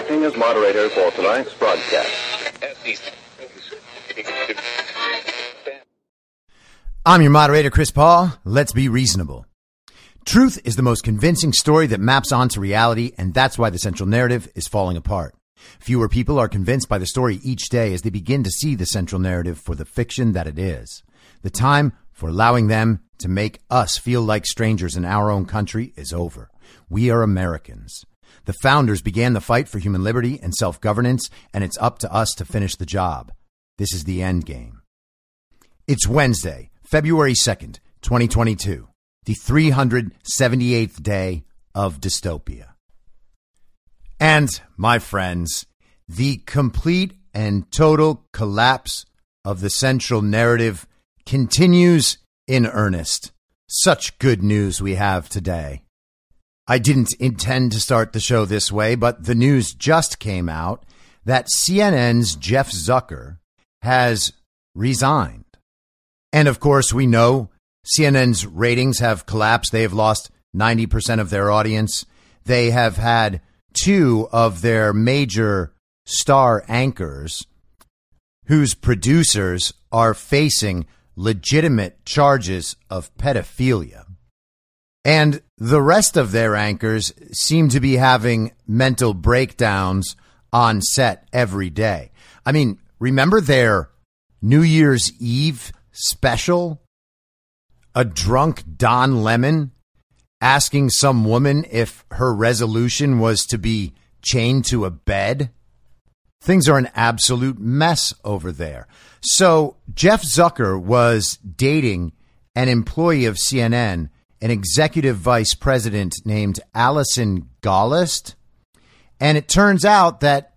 Acting as moderator for tonight's broadcast. I'm your moderator, Chris Paul. Let's be reasonable. Truth is the most convincing story that maps onto reality, and that's why the central narrative is falling apart. Fewer people are convinced by the story each day as they begin to see the central narrative for the fiction that it is. The time for allowing them to make us feel like strangers in our own country is over. We are Americans. The founders began the fight for human liberty and self governance, and it's up to us to finish the job. This is the end game. It's Wednesday, February 2nd, 2022, the 378th day of dystopia. And, my friends, the complete and total collapse of the central narrative continues in earnest. Such good news we have today. I didn't intend to start the show this way, but the news just came out that CNN's Jeff Zucker has resigned. And of course, we know CNN's ratings have collapsed. They have lost 90% of their audience. They have had two of their major star anchors whose producers are facing legitimate charges of pedophilia. And the rest of their anchors seem to be having mental breakdowns on set every day. I mean, remember their New Year's Eve special? A drunk Don Lemon asking some woman if her resolution was to be chained to a bed? Things are an absolute mess over there. So Jeff Zucker was dating an employee of CNN an executive vice president named Allison Gollust. And it turns out that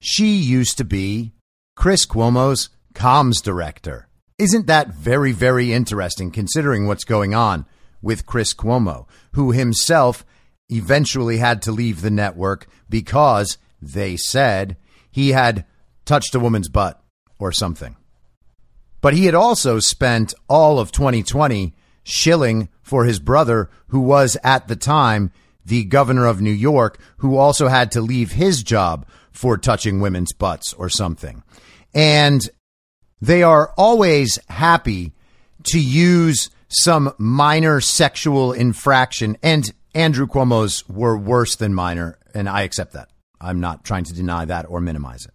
she used to be Chris Cuomo's comms director. Isn't that very, very interesting considering what's going on with Chris Cuomo, who himself eventually had to leave the network because they said he had touched a woman's butt or something. But he had also spent all of 2020 shilling for his brother, who was at the time the governor of New York, who also had to leave his job for touching women's butts or something. And they are always happy to use some minor sexual infraction. And Andrew Cuomo's were worse than minor, and I accept that. I'm not trying to deny that or minimize it.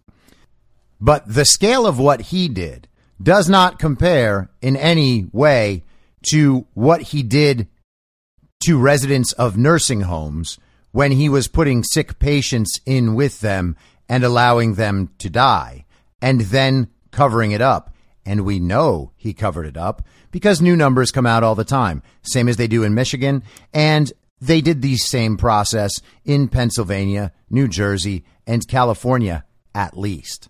But the scale of what he did does not compare in any way to what he did to residents of nursing homes when he was putting sick patients in with them and allowing them to die and then covering it up. And we know he covered it up because new numbers come out all the time, same as they do in Michigan. And they did the same process in Pennsylvania, New Jersey, and California, at least.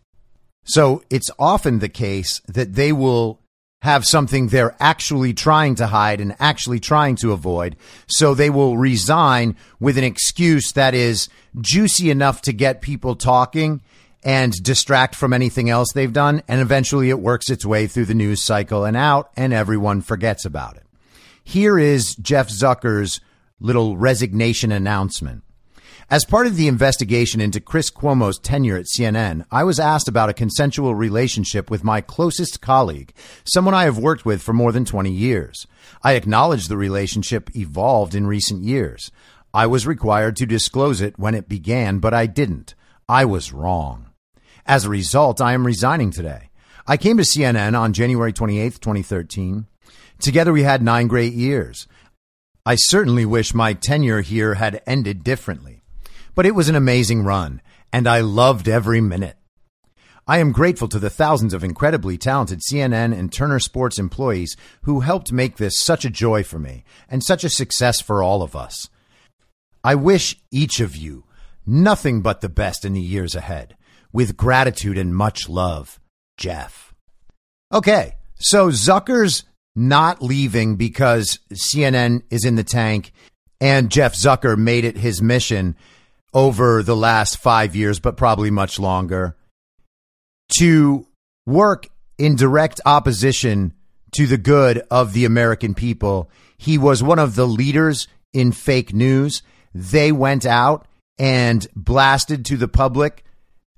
So it's often the case that they will have something they're actually trying to hide and actually trying to avoid. So they will resign with an excuse that is juicy enough to get people talking and distract from anything else they've done. And eventually it works its way through the news cycle and out, and everyone forgets about it. Here is Jeff Zucker's little resignation announcement. As part of the investigation into Chris Cuomo's tenure at CNN, I was asked about a consensual relationship with my closest colleague, someone I have worked with for more than 20 years. I acknowledge the relationship evolved in recent years. I was required to disclose it when it began, but I didn't. I was wrong. As a result, I am resigning today. I came to CNN on January 28th, 2013. Together we had nine great years. I certainly wish my tenure here had ended differently but it was an amazing run, and I loved every minute. I am grateful to the thousands of incredibly talented CNN and Turner Sports employees who helped make this such a joy for me and such a success for all of us. I wish each of you nothing but the best in the years ahead. With gratitude and much love, Jeff. Okay, so Zucker's not leaving because CNN is in the tank and Jeff Zucker made it his mission over the last five years, but probably much longer, to work in direct opposition to the good of the American people. He was one of the leaders in fake news. They went out and blasted to the public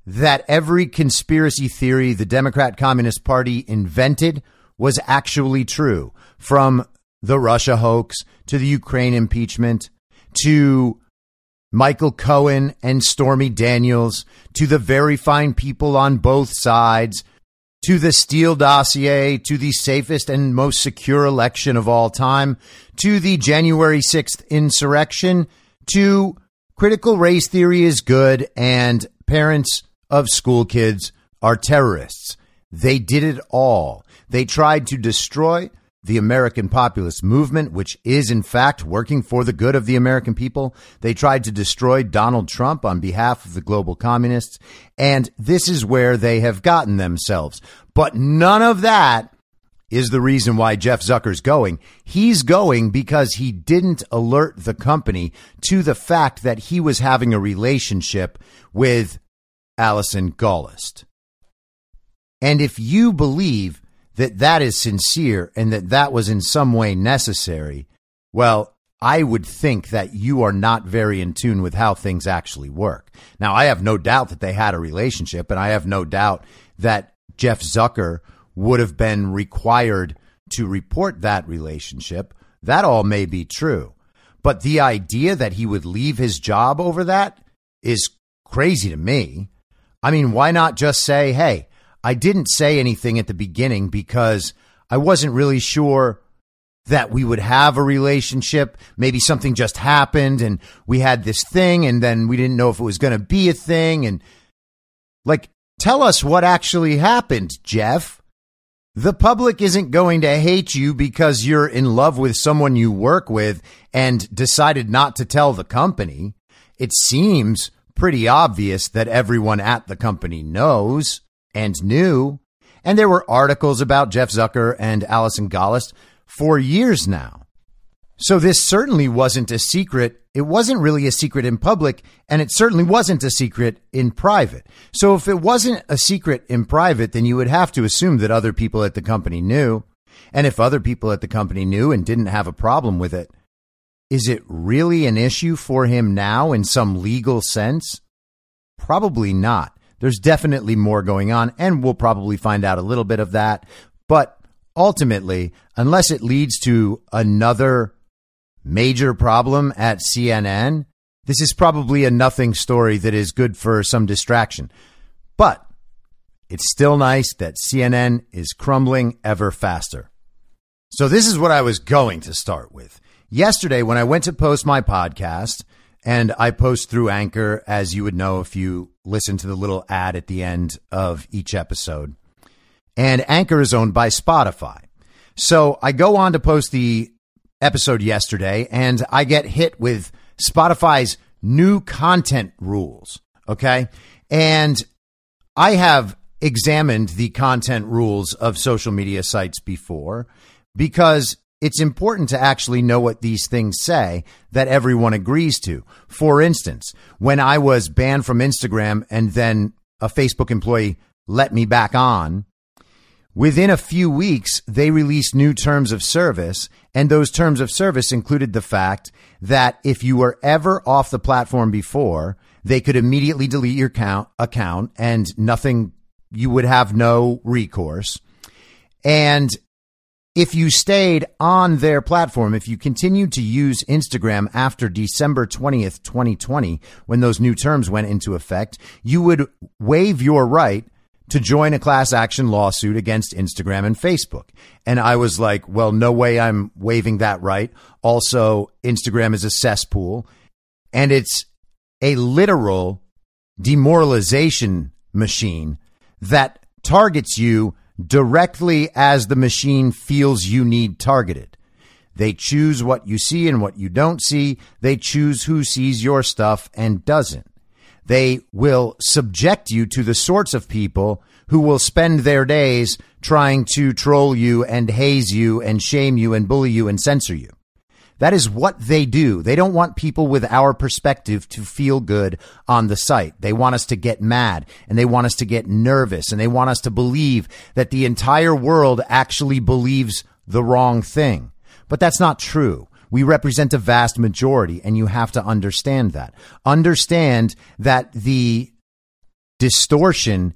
that every conspiracy theory the Democrat Communist Party invented was actually true from the Russia hoax to the Ukraine impeachment to Michael Cohen and Stormy Daniels, to the very fine people on both sides, to the Steele dossier, to the safest and most secure election of all time, to the January 6th insurrection, to critical race theory is good and parents of school kids are terrorists. They did it all. They tried to destroy the American populist movement, which is in fact working for the good of the American people. They tried to destroy Donald Trump on behalf of the global communists. And this is where they have gotten themselves. But none of that is the reason why Jeff Zucker's going. He's going because he didn't alert the company to the fact that he was having a relationship with Allison Gollust. And if you believe that that is sincere and that that was in some way necessary, well, I would think that you are not very in tune with how things actually work. Now, I have no doubt that they had a relationship, and I have no doubt that Jeff Zucker would have been required to report that relationship. That all may be true. But the idea that he would leave his job over that is crazy to me. I mean, why not just say, hey, I didn't say anything at the beginning because I wasn't really sure that we would have a relationship. Maybe something just happened and we had this thing and then we didn't know if it was going to be a thing. And like, tell us what actually happened, Jeff. The public isn't going to hate you because you're in love with someone you work with and decided not to tell the company. It seems pretty obvious that everyone at the company knows and new. And there were articles about Jeff Zucker and Allison Gollust for years now. So this certainly wasn't a secret. It wasn't really a secret in public, and it certainly wasn't a secret in private. So if it wasn't a secret in private, then you would have to assume that other people at the company knew. And if other people at the company knew and didn't have a problem with it, is it really an issue for him now in some legal sense? Probably not. There's definitely more going on, and we'll probably find out a little bit of that. But ultimately, unless it leads to another major problem at CNN, this is probably a nothing story that is good for some distraction. But it's still nice that CNN is crumbling ever faster. So, this is what I was going to start with. Yesterday, when I went to post my podcast, and I post through Anchor, as you would know if you listen to the little ad at the end of each episode. And Anchor is owned by Spotify. So I go on to post the episode yesterday and I get hit with Spotify's new content rules. Okay. And I have examined the content rules of social media sites before because it's important to actually know what these things say that everyone agrees to. For instance, when I was banned from Instagram and then a Facebook employee let me back on, within a few weeks, they released new terms of service. And those terms of service included the fact that if you were ever off the platform before, they could immediately delete your account, account and nothing, you would have no recourse. And if you stayed on their platform, if you continued to use Instagram after December 20th, 2020, when those new terms went into effect, you would waive your right to join a class action lawsuit against Instagram and Facebook. And I was like, well, no way I'm waiving that right. Also, Instagram is a cesspool and it's a literal demoralization machine that targets you directly as the machine feels you need targeted. They choose what you see and what you don't see. They choose who sees your stuff and doesn't. They will subject you to the sorts of people who will spend their days trying to troll you and haze you and shame you and bully you and censor you. That is what they do. They don't want people with our perspective to feel good on the site. They want us to get mad and they want us to get nervous and they want us to believe that the entire world actually believes the wrong thing. But that's not true. We represent a vast majority and you have to understand that. Understand that the distortion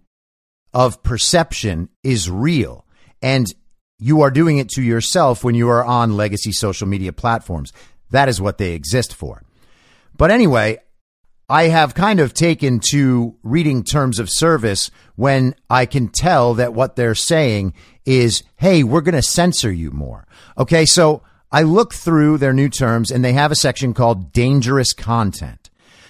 of perception is real. And you are doing it to yourself when you are on legacy social media platforms. That is what they exist for. But anyway, I have kind of taken to reading terms of service when I can tell that what they're saying is, hey, we're going to censor you more. Okay, so I look through their new terms and they have a section called dangerous content.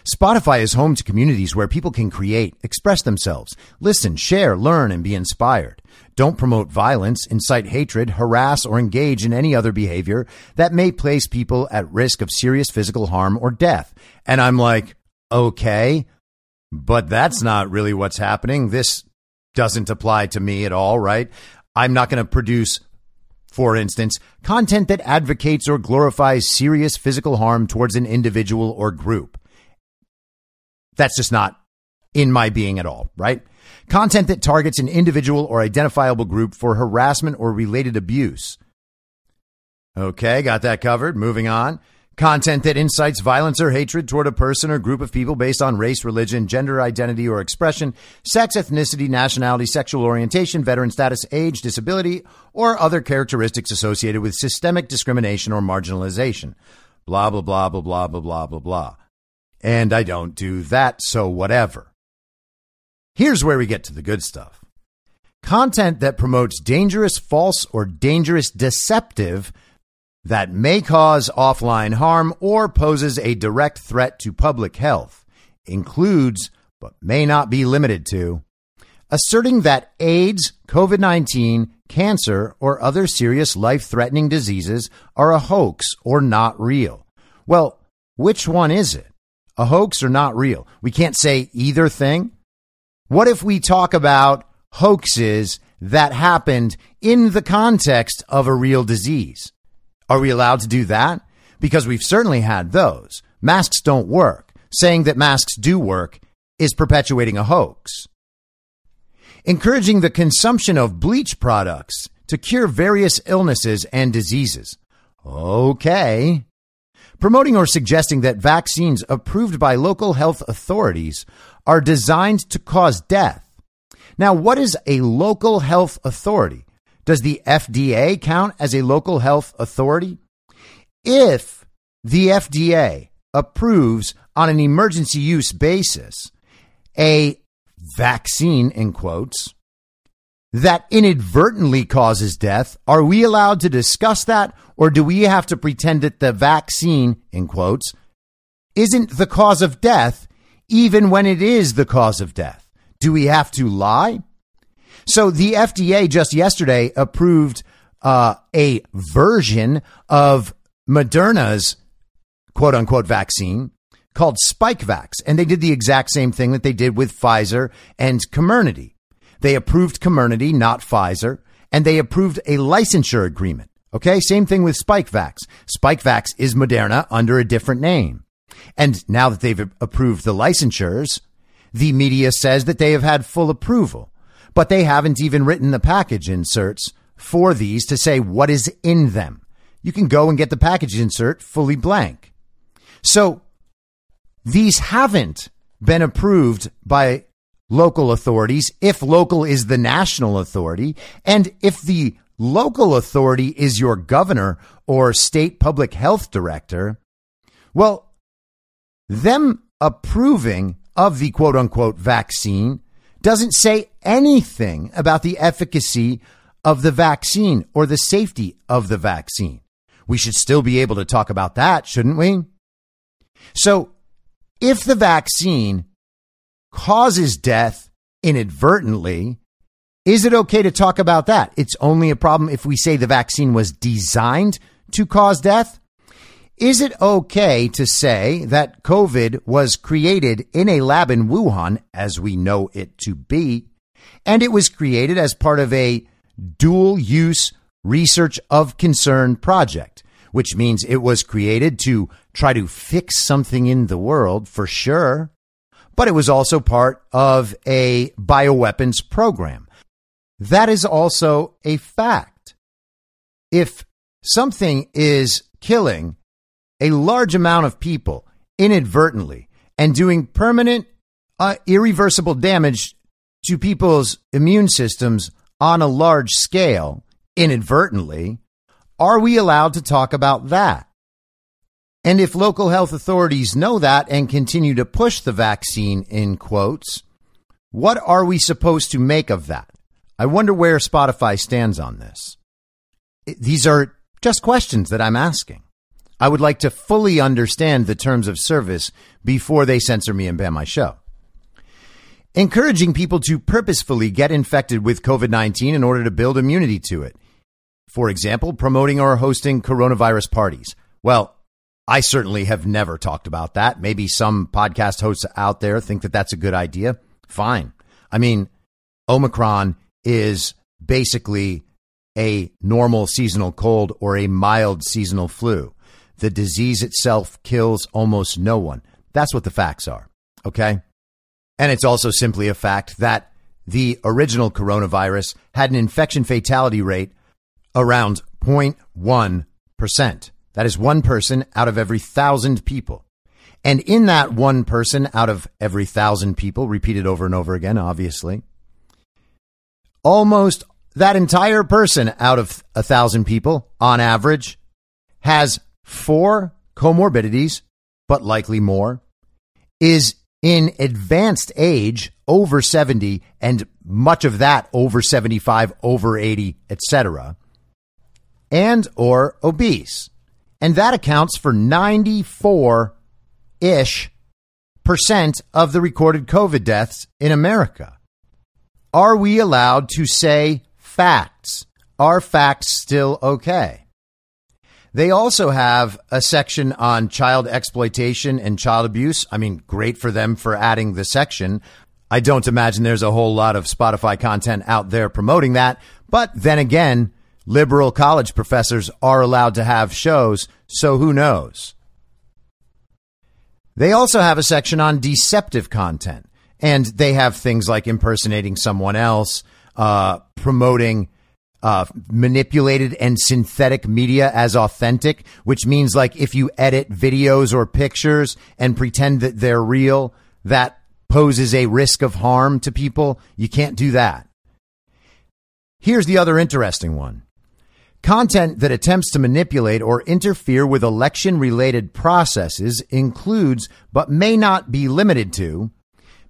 Spotify is home to communities where people can create, express themselves, listen, share, learn, and be inspired. Don't promote violence, incite hatred, harass, or engage in any other behavior that may place people at risk of serious physical harm or death. And I'm like, okay, but that's not really what's happening. This doesn't apply to me at all, right? I'm not going to produce for instance, content that advocates or glorifies serious physical harm towards an individual or group. That's just not in my being at all, right? Content that targets an individual or identifiable group for harassment or related abuse. Okay, got that covered. Moving on. Content that incites violence or hatred toward a person or group of people based on race, religion, gender identity or expression, sex, ethnicity, nationality, sexual orientation, veteran status, age, disability, or other characteristics associated with systemic discrimination or marginalization. Blah, blah, blah, blah, blah, blah, blah, blah, and I don't do that, so whatever. Here's where we get to the good stuff content that promotes dangerous, false, or dangerous, deceptive that may cause offline harm or poses a direct threat to public health includes, but may not be limited to, asserting that AIDS, COVID 19, cancer, or other serious life threatening diseases are a hoax or not real. Well, which one is it? A hoax or not real? We can't say either thing. What if we talk about hoaxes that happened in the context of a real disease? Are we allowed to do that? Because we've certainly had those. Masks don't work. Saying that masks do work is perpetuating a hoax. Encouraging the consumption of bleach products to cure various illnesses and diseases. Okay promoting or suggesting that vaccines approved by local health authorities are designed to cause death. Now, what is a local health authority? Does the FDA count as a local health authority? If the FDA approves on an emergency use basis a vaccine, in quotes, that inadvertently causes death, are we allowed to discuss that or do we have to pretend that the vaccine, in quotes, isn't the cause of death even when it is the cause of death? Do we have to lie? So the FDA just yesterday approved uh, a version of Moderna's quote unquote vaccine called Spikevax. And they did the exact same thing that they did with Pfizer and Comirnaty. They approved Comirnaty, not Pfizer, and they approved a licensure agreement. Okay, same thing with Spikevax. Spikevax is Moderna under a different name. And now that they've approved the licensures, the media says that they have had full approval, but they haven't even written the package inserts for these to say what is in them. You can go and get the package insert fully blank. So these haven't been approved by local authorities if local is the national authority and if the local authority is your governor or state public health director. Well, them approving of the quote unquote vaccine doesn't say anything about the efficacy of the vaccine or the safety of the vaccine. We should still be able to talk about that, shouldn't we? So, if the vaccine causes death inadvertently, is it okay to talk about that? It's only a problem if we say the vaccine was designed to cause death. Is it okay to say that COVID was created in a lab in Wuhan, as we know it to be, and it was created as part of a dual use research of concern project, which means it was created to try to fix something in the world for sure, but it was also part of a bioweapons program. That is also a fact. If something is killing a large amount of people inadvertently and doing permanent, uh, irreversible damage to people's immune systems on a large scale inadvertently, are we allowed to talk about that? And if local health authorities know that and continue to push the vaccine in quotes, what are we supposed to make of that? I wonder where Spotify stands on this. These are just questions that I'm asking. I would like to fully understand the terms of service before they censor me and ban my show encouraging people to purposefully get infected with COVID 19 in order to build immunity to it. For example, promoting or hosting coronavirus parties. Well, I certainly have never talked about that. Maybe some podcast hosts out there think that that's a good idea. Fine. I mean, Omicron is basically a normal seasonal cold or a mild seasonal flu. The disease itself kills almost no one. That's what the facts are. Okay. And it's also simply a fact that the original coronavirus had an infection fatality rate around 0.1%. That is one person out of every thousand people. And in that one person out of every thousand people, repeated over and over again, obviously, almost that entire person out of a thousand people on average has four comorbidities, but likely more, is in advanced age over 70 and much of that over 75 over 80 etc and or obese and that accounts for 94 ish percent of the recorded covid deaths in america are we allowed to say facts are facts still okay they also have a section on child exploitation and child abuse. I mean, great for them for adding the section. I don't imagine there's a whole lot of Spotify content out there promoting that. But then again, liberal college professors are allowed to have shows, so who knows? They also have a section on deceptive content, and they have things like impersonating someone else, uh, promoting uh, manipulated and synthetic media as authentic, which means like if you edit videos or pictures and pretend that they're real, that poses a risk of harm to people. You can't do that. Here's the other interesting one. Content that attempts to manipulate or interfere with election related processes includes, but may not be limited to,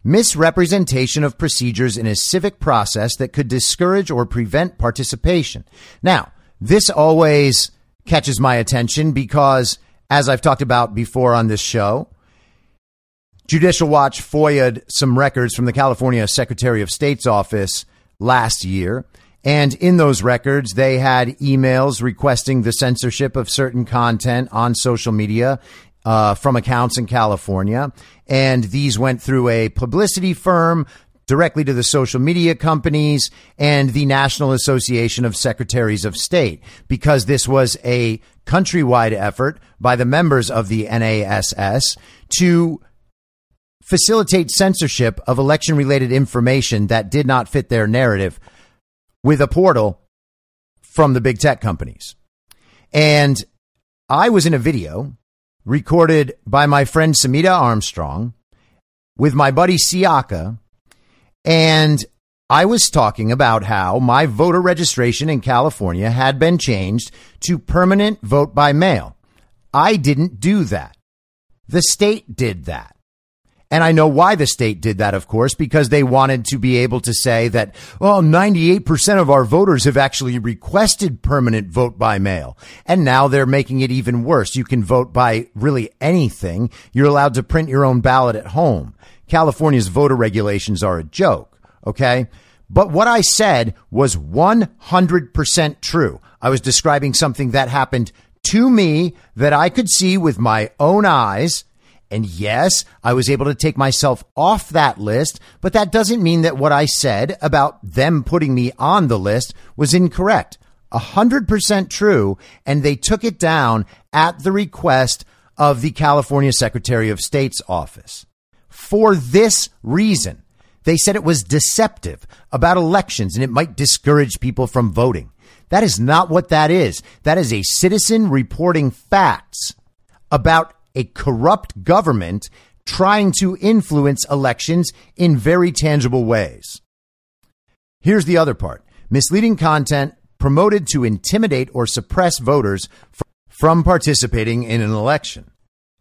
misrepresentation of procedures in a civic process that could discourage or prevent participation. Now, this always catches my attention because, as I've talked about before on this show, Judicial Watch FOIA'd some records from the California Secretary of State's office last year. And in those records, they had emails requesting the censorship of certain content on social media uh, from accounts in California. And these went through a publicity firm directly to the social media companies and the National Association of Secretaries of State because this was a countrywide effort by the members of the NASS to facilitate censorship of election related information that did not fit their narrative with a portal from the big tech companies. And I was in a video recorded by my friend Samita Armstrong with my buddy Siaka and I was talking about how my voter registration in California had been changed to permanent vote by mail. I didn't do that. The state did that. And I know why the state did that, of course, because they wanted to be able to say that, well, 98% of our voters have actually requested permanent vote by mail. And now they're making it even worse. You can vote by really anything. You're allowed to print your own ballot at home. California's voter regulations are a joke. Okay. But what I said was 100% true. I was describing something that happened to me that I could see with my own eyes. And yes, I was able to take myself off that list, but that doesn't mean that what I said about them putting me on the list was incorrect. 100% true. And they took it down at the request of the California Secretary of State's office for this reason. They said it was deceptive about elections and it might discourage people from voting. That is not what that is. That is a citizen reporting facts about a corrupt government trying to influence elections in very tangible ways. Here's the other part misleading content promoted to intimidate or suppress voters from participating in an election.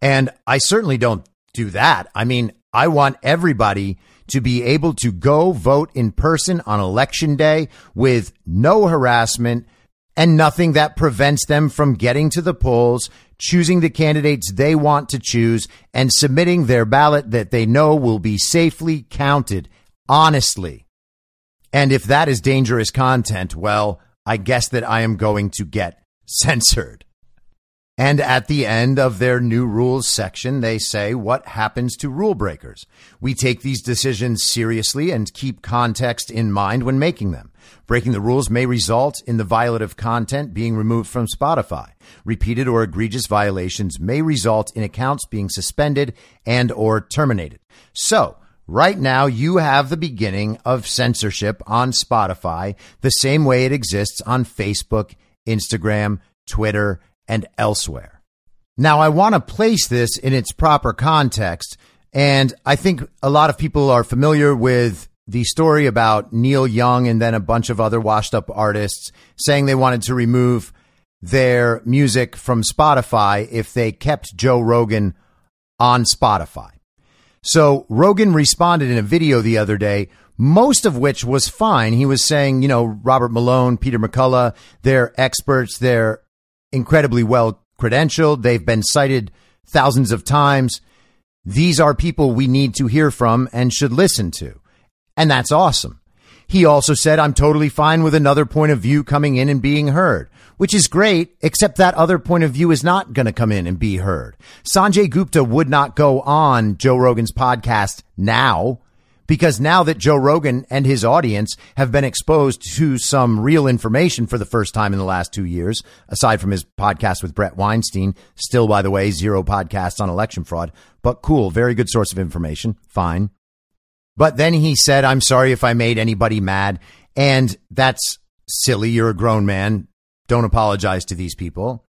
And I certainly don't do that. I mean, I want everybody to be able to go vote in person on election day with no harassment and nothing that prevents them from getting to the polls, choosing the candidates they want to choose, and submitting their ballot that they know will be safely counted honestly. And if that is dangerous content, well, I guess that I am going to get censored. And at the end of their new rules section, they say, what happens to rule breakers? We take these decisions seriously and keep context in mind when making them. Breaking the rules may result in the violative content being removed from Spotify. Repeated or egregious violations may result in accounts being suspended and or terminated. So, Right now, you have the beginning of censorship on Spotify, the same way it exists on Facebook, Instagram, Twitter, and elsewhere. Now, I want to place this in its proper context, and I think a lot of people are familiar with the story about Neil Young and then a bunch of other washed up artists saying they wanted to remove their music from Spotify if they kept Joe Rogan on Spotify. So Rogan responded in a video the other day, most of which was fine. He was saying, you know, Robert Malone, Peter McCullough, they're experts, they're incredibly well credentialed. They've been cited thousands of times. These are people we need to hear from and should listen to. And that's awesome. He also said, I'm totally fine with another point of view coming in and being heard, which is great, except that other point of view is not going to come in and be heard. Sanjay Gupta would not go on Joe Rogan's podcast now because now that Joe Rogan and his audience have been exposed to some real information for the first time in the last two years, aside from his podcast with Bret Weinstein, still, by the way, zero podcasts on election fraud, but cool, very good source of information. Fine. But then he said, I'm sorry if I made anybody mad. And that's silly. You're a grown man. Don't apologize to these people.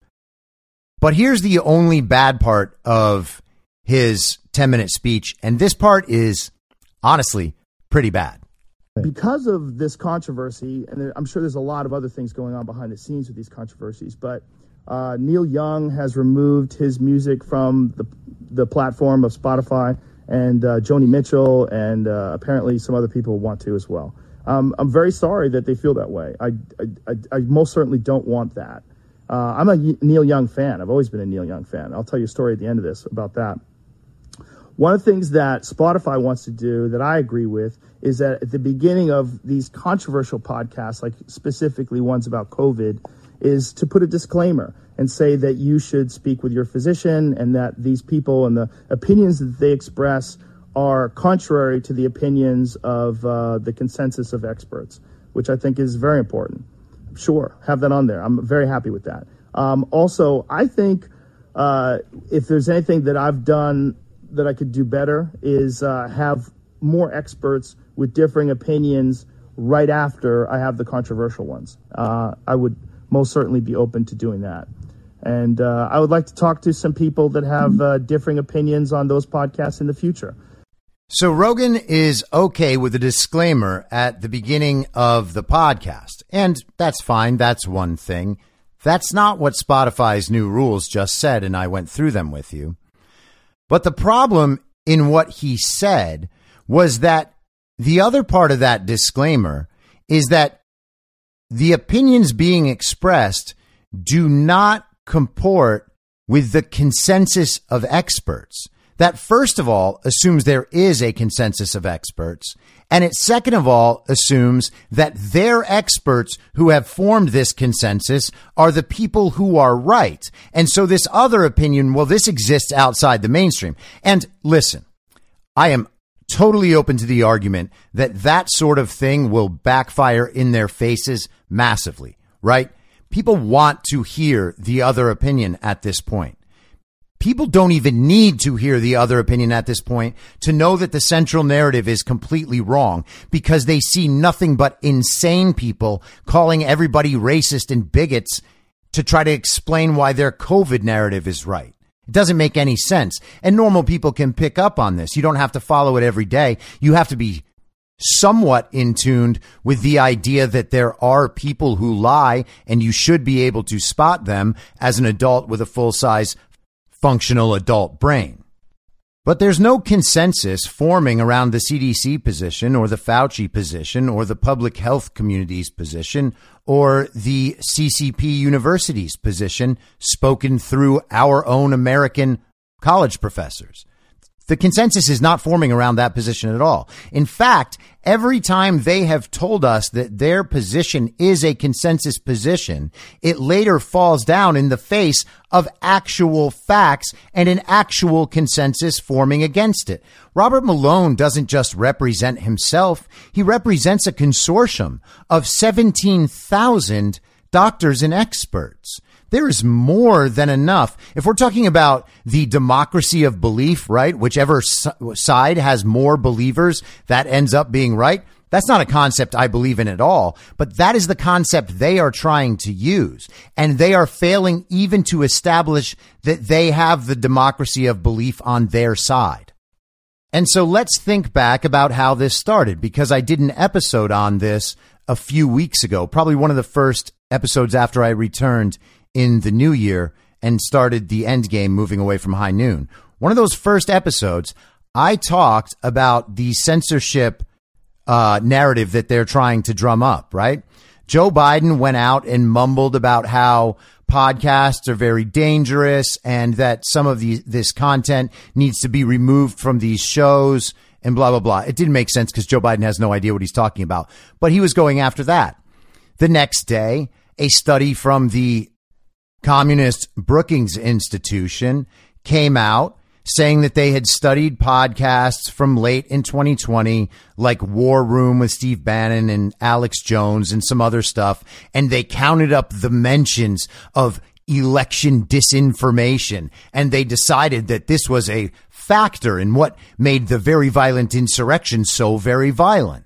But here's the only bad part of his 10 minute speech. And this part is honestly pretty bad. Because of this controversy, and I'm sure there's a lot of other things going on behind the scenes with these controversies, but uh, Neil Young has removed his music from the, the platform of Spotify, and uh, Joni Mitchell, and uh, apparently some other people want to as well. Um, I'm very sorry that they feel that way. I, I, I, most certainly don't want that. Uh, I'm a Neil Young fan. I've always been a Neil Young fan. I'll tell you a story at the end of this about that. One of the things that Spotify wants to do that I agree with is that at the beginning of these controversial podcasts, like specifically ones about COVID, is to put a disclaimer and say that you should speak with your physician and that these people and the opinions that they express are contrary to the opinions of uh, the consensus of experts, which I think is very important. Sure, have that on there. I'm very happy with that. Um, also, I think uh, if there's anything that I've done that I could do better is uh, have more experts with differing opinions right after I have the controversial ones. Uh, I would most certainly be open to doing that. And uh, I would like to talk to some people that have uh, differing opinions on those podcasts in the future. So Rogan is okay with a disclaimer at the beginning of the podcast. And that's fine. That's one thing. That's not what Spotify's new rules just said, and I went through them with you. But the problem in what he said was that the other part of that disclaimer is that the opinions being expressed do not comport with the consensus of experts. That first of all assumes there is a consensus of experts. And it second of all assumes that their experts who have formed this consensus are the people who are right. And so this other opinion, well, this exists outside the mainstream. And listen, I am totally open to the argument that that sort of thing will backfire in their faces massively, right? People want to hear the other opinion at this point. People don't even need to hear the other opinion at this point to know that the central narrative is completely wrong because they see nothing but insane people calling everybody racist and bigots to try to explain why their COVID narrative is right. It doesn't make any sense. And normal people can pick up on this. You don't have to follow it every day. You have to be somewhat in tuned with the idea that there are people who lie and you should be able to spot them as an adult with a full size functional adult brain. But there's no consensus forming around the CDC position or the Fauci position or the public health community's position or the CCP university's position spoken through our own American college professors. The consensus is not forming around that position at all. In fact, every time they have told us that their position is a consensus position, it later falls down in the face of actual facts and an actual consensus forming against it. Robert Malone doesn't just represent himself. He represents a consortium of 17,000 doctors and experts there is more than enough. If we're talking about the democracy of belief, right? Whichever side has more believers, that ends up being right. That's not a concept I believe in at all, but that is the concept they are trying to use. And they are failing even to establish that they have the democracy of belief on their side. And so let's think back about how this started because I did an episode on this a few weeks ago, probably one of the first episodes after I returned in the new year and started the end game moving away from high noon. One of those first episodes, I talked about the censorship uh, narrative that they're trying to drum up, right? Joe Biden went out and mumbled about how podcasts are very dangerous and that some of the, this content needs to be removed from these shows and blah, blah, blah. It didn't make sense because Joe Biden has no idea what he's talking about, but he was going after that. The next day, a study from the communist Brookings Institution came out saying that they had studied podcasts from late in 2020, like War Room with Steve Bannon and Alex Jones and some other stuff. And they counted up the mentions of election disinformation. And they decided that this was a factor in what made the very violent insurrection so very violent.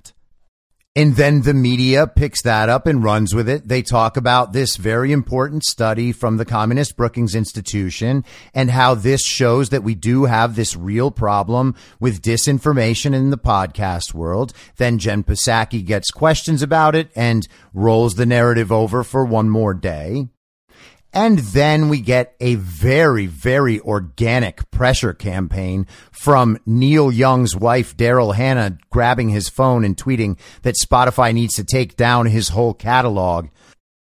And then the media picks that up and runs with it. They talk about this very important study from the Communist Brookings Institution and how this shows that we do have this real problem with disinformation in the podcast world. Then Jen Psaki gets questions about it and rolls the narrative over for one more day. And then we get a very, very organic pressure campaign from Neil Young's wife, Daryl Hannah, grabbing his phone and tweeting that Spotify needs to take down his whole catalog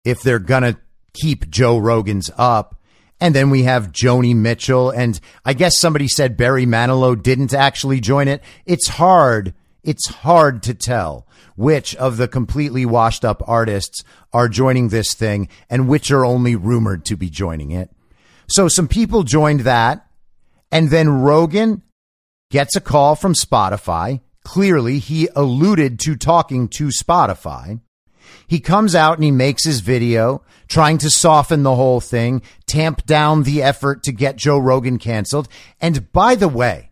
if they're going to keep Joe Rogan's up. And then we have Joni Mitchell. And I guess somebody said Barry Manilow didn't actually join it. It's hard. It's hard to tell which of the completely washed up artists are joining this thing and which are only rumored to be joining it. So some people joined that. And then Rogan gets a call from Spotify. Clearly, he alluded to talking to Spotify. He comes out and he makes his video trying to soften the whole thing, tamp down the effort to get Joe Rogan canceled. And by the way,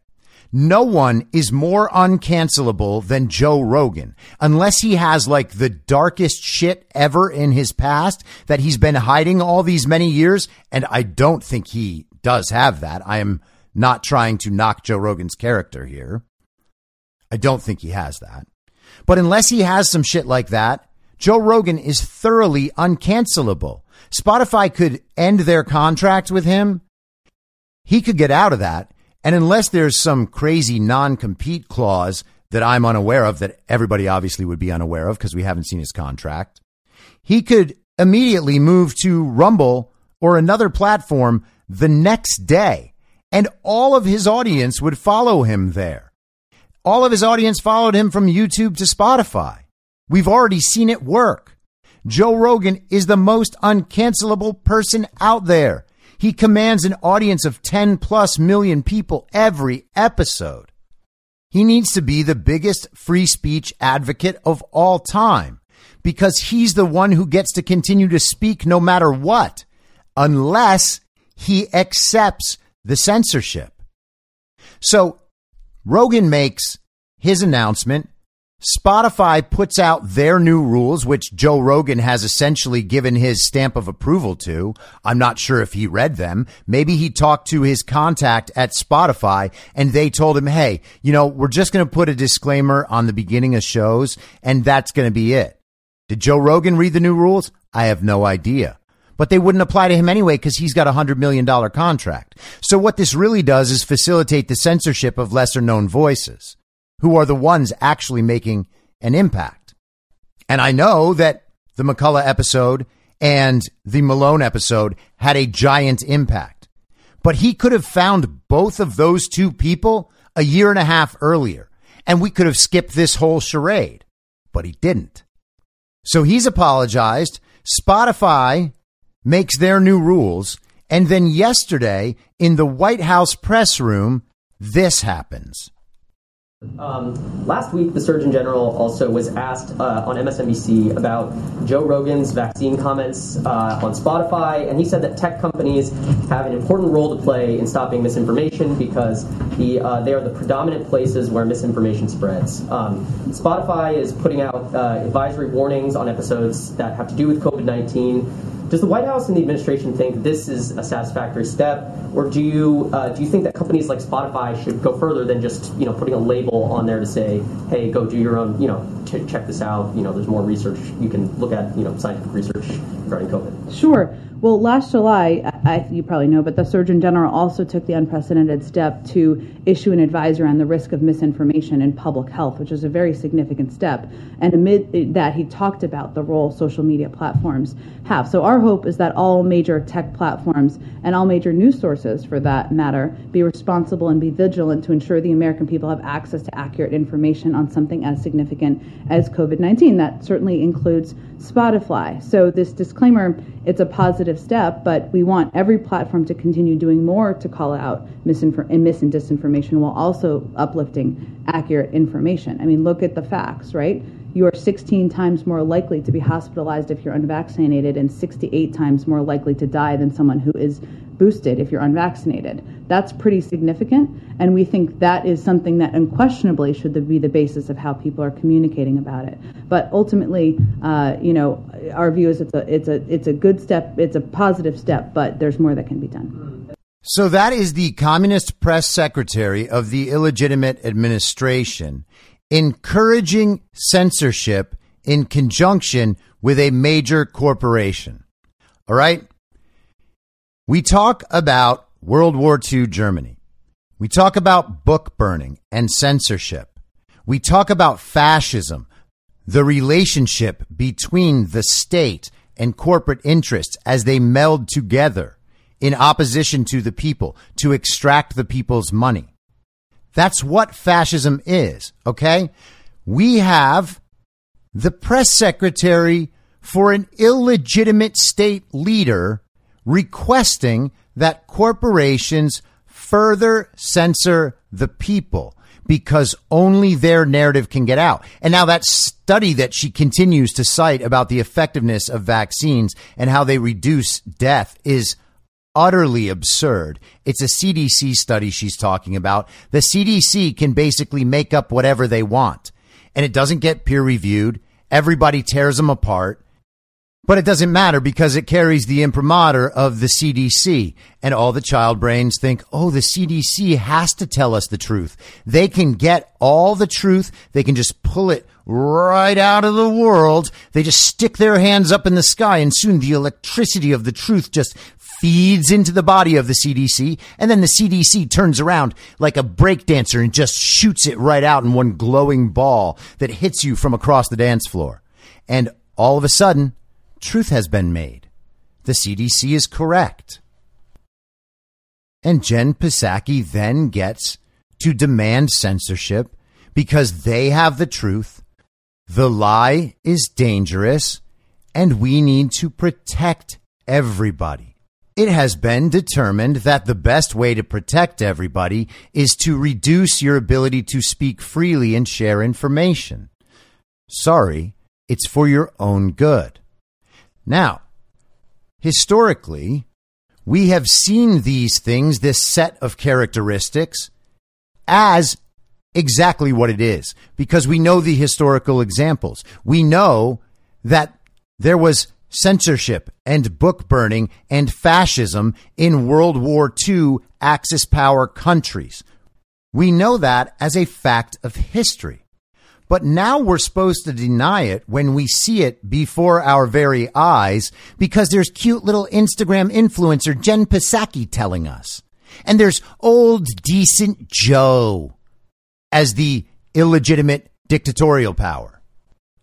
no one is more uncancelable than Joe Rogan unless he has like the darkest shit ever in his past that he's been hiding all these many years. And I don't think he does have that. I am not trying to knock Joe Rogan's character here. I don't think he has that. But unless he has some shit like that, Joe Rogan is thoroughly uncancelable. Spotify could end their contract with him. He could get out of that and unless there's some crazy non compete clause that I'm unaware of, that everybody obviously would be unaware of because we haven't seen his contract, he could immediately move to Rumble or another platform the next day. And all of his audience would follow him there. All of his audience followed him from YouTube to Spotify. We've already seen it work. Joe Rogan is the most uncancelable person out there. He commands an audience of 10 plus million people every episode. He needs to be the biggest free speech advocate of all time because he's the one who gets to continue to speak no matter what, unless he accepts the censorship. So Rogan makes his announcement Spotify puts out their new rules, which Joe Rogan has essentially given his stamp of approval to. I'm not sure if he read them. Maybe he talked to his contact at Spotify and they told him, Hey, you know, we're just going to put a disclaimer on the beginning of shows and that's going to be it. Did Joe Rogan read the new rules? I have no idea. But they wouldn't apply to him anyway because he's got a hundred million dollar contract. So what this really does is facilitate the censorship of lesser known voices who are the ones actually making an impact. And I know that the McCullough episode and the Malone episode had a giant impact, but he could have found both of those two people a year and a half earlier, and we could have skipped this whole charade, but he didn't. So he's apologized. Spotify makes their new rules. And then yesterday in the White House press room, this happens. Um, last week, the Surgeon General also was asked uh, on MSNBC about Joe Rogan's vaccine comments uh, on Spotify, and he said that tech companies have an important role to play in stopping misinformation because the, uh, they are the predominant places where misinformation spreads. Um, Spotify is putting out uh, advisory warnings on episodes that have to do with COVID 19 does the White House and the administration think this is a satisfactory step, or do you uh, do you think that companies like Spotify should go further than just you know putting a label on there to say, hey, go do your own, you know, ch- check this out. You know, there's more research you can look at, you know, scientific research regarding COVID. Sure. Well, last July, I, you probably know, but the Surgeon General also took the unprecedented step to issue an advisory on the risk of misinformation in public health, which is a very significant step. And amid that, he talked about the role social media platforms have. So our hope is that all major tech platforms and all major news sources, for that matter, be responsible and be vigilant to ensure the American people have access to accurate information on something as significant as COVID 19. That certainly includes Spotify. So this disclaimer, it's a positive step, but we want every platform to continue doing more to call out misinfor- and mis and disinformation while also uplifting accurate information. I mean, look at the facts, right? You are 16 times more likely to be hospitalized if you're unvaccinated and 68 times more likely to die than someone who is boosted if you're unvaccinated. That's pretty significant, and we think that is something that unquestionably should be the basis of how people are communicating about it. But ultimately, uh, you know, our view is it's a it's a it's a good step, it's a positive step, but there's more that can be done. So that is the communist press secretary of the illegitimate administration encouraging censorship in conjunction with a major corporation. All right? We talk about World War II Germany. We talk about book burning and censorship. We talk about fascism, the relationship between the state and corporate interests as they meld together in opposition to the people to extract the people's money. That's what fascism is, okay? We have the press secretary for an illegitimate state leader requesting that corporations further censor the people because only their narrative can get out. And now that study that she continues to cite about the effectiveness of vaccines and how they reduce death is utterly absurd. It's a CDC study she's talking about. The CDC can basically make up whatever they want and it doesn't get peer reviewed. Everybody tears them apart. But it doesn't matter because it carries the imprimatur of the CDC. And all the child brains think, oh, the CDC has to tell us the truth. They can get all the truth. They can just pull it right out of the world. They just stick their hands up in the sky and soon the electricity of the truth just feeds into the body of the CDC. And then the CDC turns around like a breakdancer and just shoots it right out in one glowing ball that hits you from across the dance floor. And all of a sudden, truth has been made. The CDC is correct. And Jen Psaki then gets to demand censorship because they have the truth. The lie is dangerous and we need to protect everybody. It has been determined that the best way to protect everybody is to reduce your ability to speak freely and share information. Sorry, it's for your own good. Now, historically, we have seen these things, this set of characteristics, as exactly what it is because we know the historical examples. We know that there was censorship and book burning and fascism in World War II Axis power countries. We know that as a fact of history. But now we're supposed to deny it when we see it before our very eyes because there's cute little Instagram influencer Jen Psaki telling us. And there's old decent Joe as the illegitimate dictatorial power.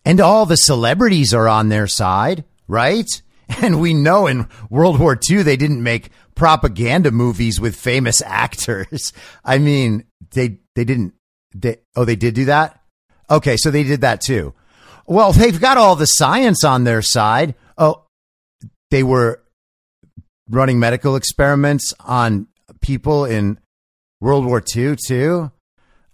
And all the celebrities are on their side, right? And we know in World War II they didn't make propaganda movies with famous actors. I mean, they they didn't they oh they did do that? Okay, so they did that too. Well, they've got all the science on their side. Oh, they were running medical experiments on people in World War II too.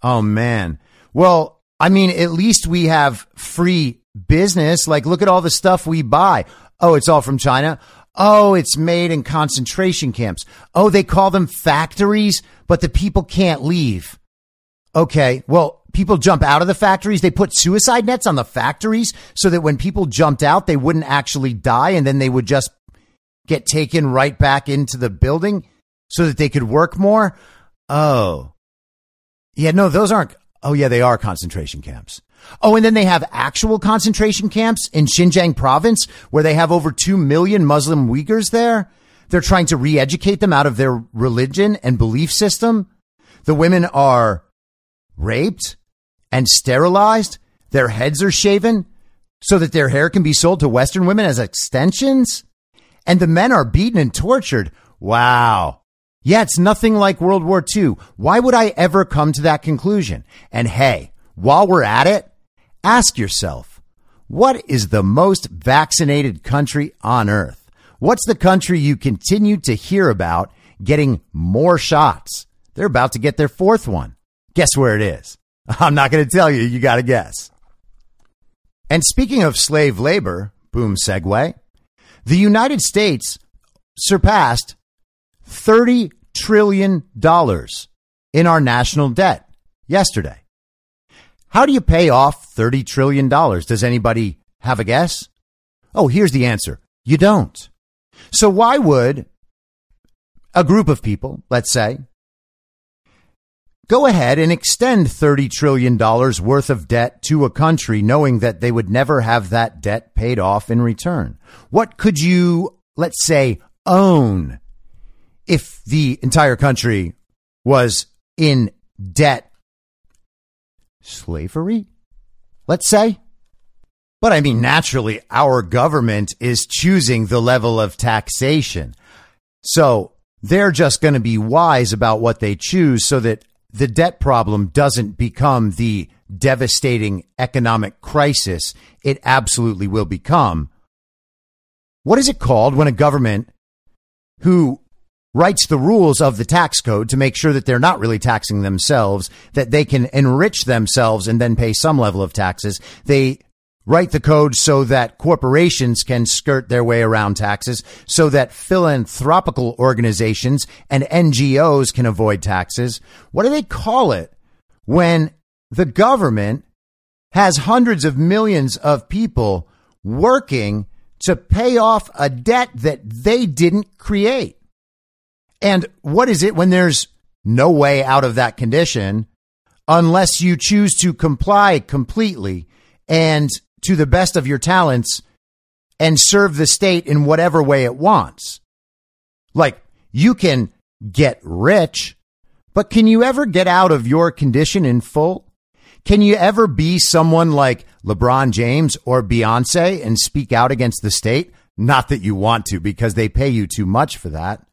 Oh man. Well, I mean, at least we have free business. Like, look at all the stuff we buy. Oh, it's all from China. Oh, it's made in concentration camps. Oh, they call them factories, but the people can't leave. Okay. Well, people jump out of the factories. They put suicide nets on the factories so that when people jumped out, they wouldn't actually die and then they would just get taken right back into the building so that they could work more. Oh, yeah, no, those aren't. Oh, yeah, they are concentration camps. Oh, and then they have actual concentration camps in Xinjiang province where they have over 2 million Muslim Uyghurs there. They're trying to re educate them out of their religion and belief system. The women are raped and sterilized. Their heads are shaven so that their hair can be sold to Western women as extensions. And the men are beaten and tortured. Wow. Yeah, it's nothing like World War II. Why would I ever come to that conclusion? And hey, while we're at it, ask yourself, what is the most vaccinated country on earth? What's the country you continue to hear about getting more shots? They're about to get their fourth one. Guess where it is? I'm not going to tell you. You got to guess. And speaking of slave labor, boom segue, the United States surpassed $30 trillion in our national debt yesterday. How do you pay off $30 trillion? Does anybody have a guess? Oh, here's the answer. You don't. So why would a group of people, let's say, go ahead and extend $30 trillion worth of debt to a country knowing that they would never have that debt paid off in return? What could you, let's say, own if the entire country was in debt? Slavery? Let's say? But I mean, naturally, our government is choosing the level of taxation. So they're just going to be wise about what they choose so that the debt problem doesn't become the devastating economic crisis it absolutely will become. What is it called when a government who writes the rules of the tax code to make sure that they're not really taxing themselves, that they can enrich themselves and then pay some level of taxes. They write the code so that corporations can skirt their way around taxes, so that philanthropical organizations and NGOs can avoid taxes. What do they call it when the government has hundreds of millions of people working to pay off a debt that they didn't create? And what is it when there's no way out of that condition unless you choose to comply completely and to the best of your talents and serve the state in whatever way it wants? Like, you can get rich, but can you ever get out of your condition in full? Can you ever be someone like LeBron James or Beyonce and speak out against the state? Not that you want to because they pay you too much for that.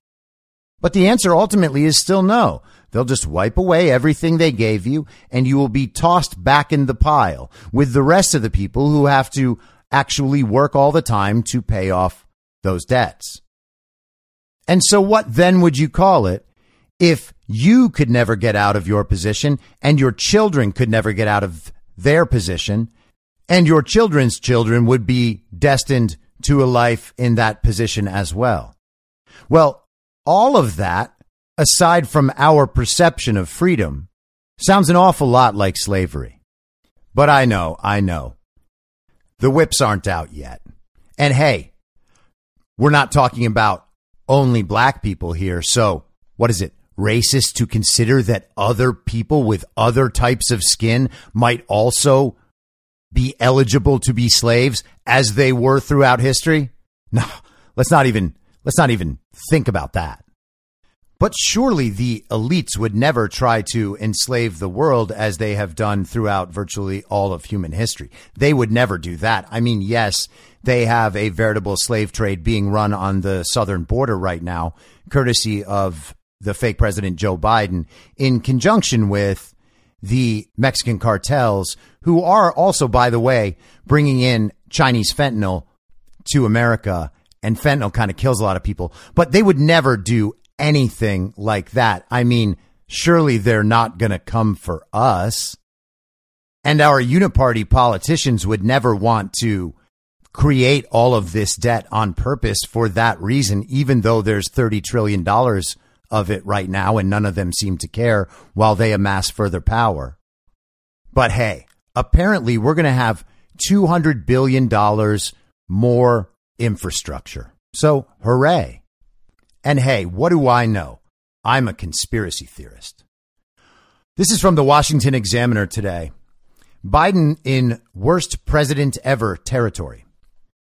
But the answer ultimately is still no. They'll just wipe away everything they gave you and you will be tossed back in the pile with the rest of the people who have to actually work all the time to pay off those debts. And so what then would you call it if you could never get out of your position and your children could never get out of their position and your children's children would be destined to a life in that position as well? Well, all of that, aside from our perception of freedom, sounds an awful lot like slavery. But I know, I know. The whips aren't out yet. And hey, we're not talking about only black people here. So what is it? Racist to consider that other people with other types of skin might also be eligible to be slaves as they were throughout history? No, let's not even Let's not even think about that. But surely the elites would never try to enslave the world as they have done throughout virtually all of human history. They would never do that. I mean, yes, they have a veritable slave trade being run on the southern border right now, courtesy of the fake president Joe Biden, in conjunction with the Mexican cartels, who are also, by the way, bringing in Chinese fentanyl to America and fentanyl kind of kills a lot of people, but they would never do anything like that. I mean, surely they're not going to come for us. And our uniparty politicians would never want to create all of this debt on purpose for that reason, even though there's $30 trillion of it right now and none of them seem to care while they amass further power. But hey, apparently we're going to have $200 billion more infrastructure. So, hooray. And hey, what do I know? I'm a conspiracy theorist. This is from the Washington Examiner today. Biden in worst president ever territory.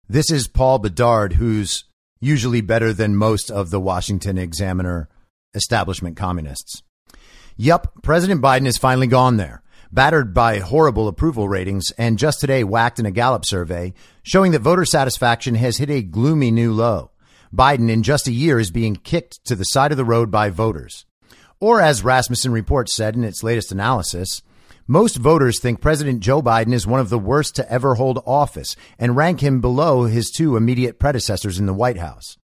This is Paul Bedard, who's usually better than most of the Washington Examiner establishment communists. Yup, President Biden has finally gone there battered by horrible approval ratings, and just today whacked in a Gallup survey showing that voter satisfaction has hit a gloomy new low. Biden, in just a year, is being kicked to the side of the road by voters. Or, as Rasmussen Reports said in its latest analysis, most voters think President Joe Biden is one of the worst to ever hold office and rank him below his two immediate predecessors in the White House.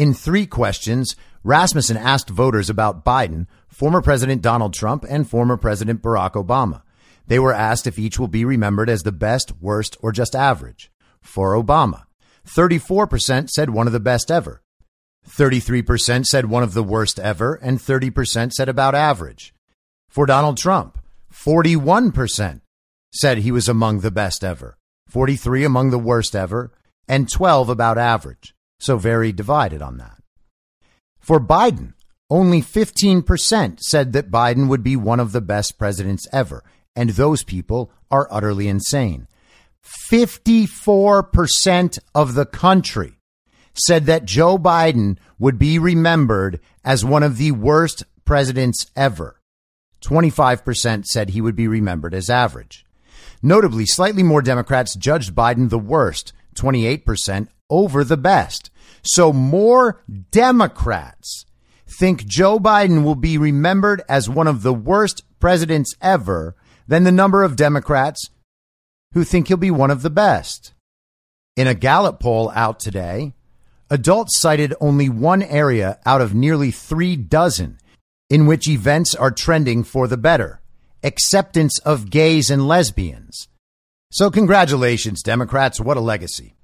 In three questions, Rasmussen asked voters about Biden, former President Donald Trump, and former President Barack Obama. They were asked if each will be remembered as the best, worst, or just average. For Obama, 34% said one of the best ever. 33% said one of the worst ever, and 30% said about average. For Donald Trump, 41% said he was among the best ever, 43 among the worst ever, and 12 about average. So very divided on that. For Biden, only 15% said that Biden would be one of the best presidents ever, and those people are utterly insane. 54% of the country said that Joe Biden would be remembered as one of the worst presidents ever. 25% said he would be remembered as average. Notably, slightly more Democrats judged Biden the worst, 28%, over the best. So more Democrats think Joe Biden will be remembered as one of the worst presidents ever than the number of Democrats who think he'll be one of the best. In a Gallup poll out today, adults cited only one area out of nearly three dozen in which events are trending for the better acceptance of gays and lesbians. So, congratulations, Democrats. What a legacy.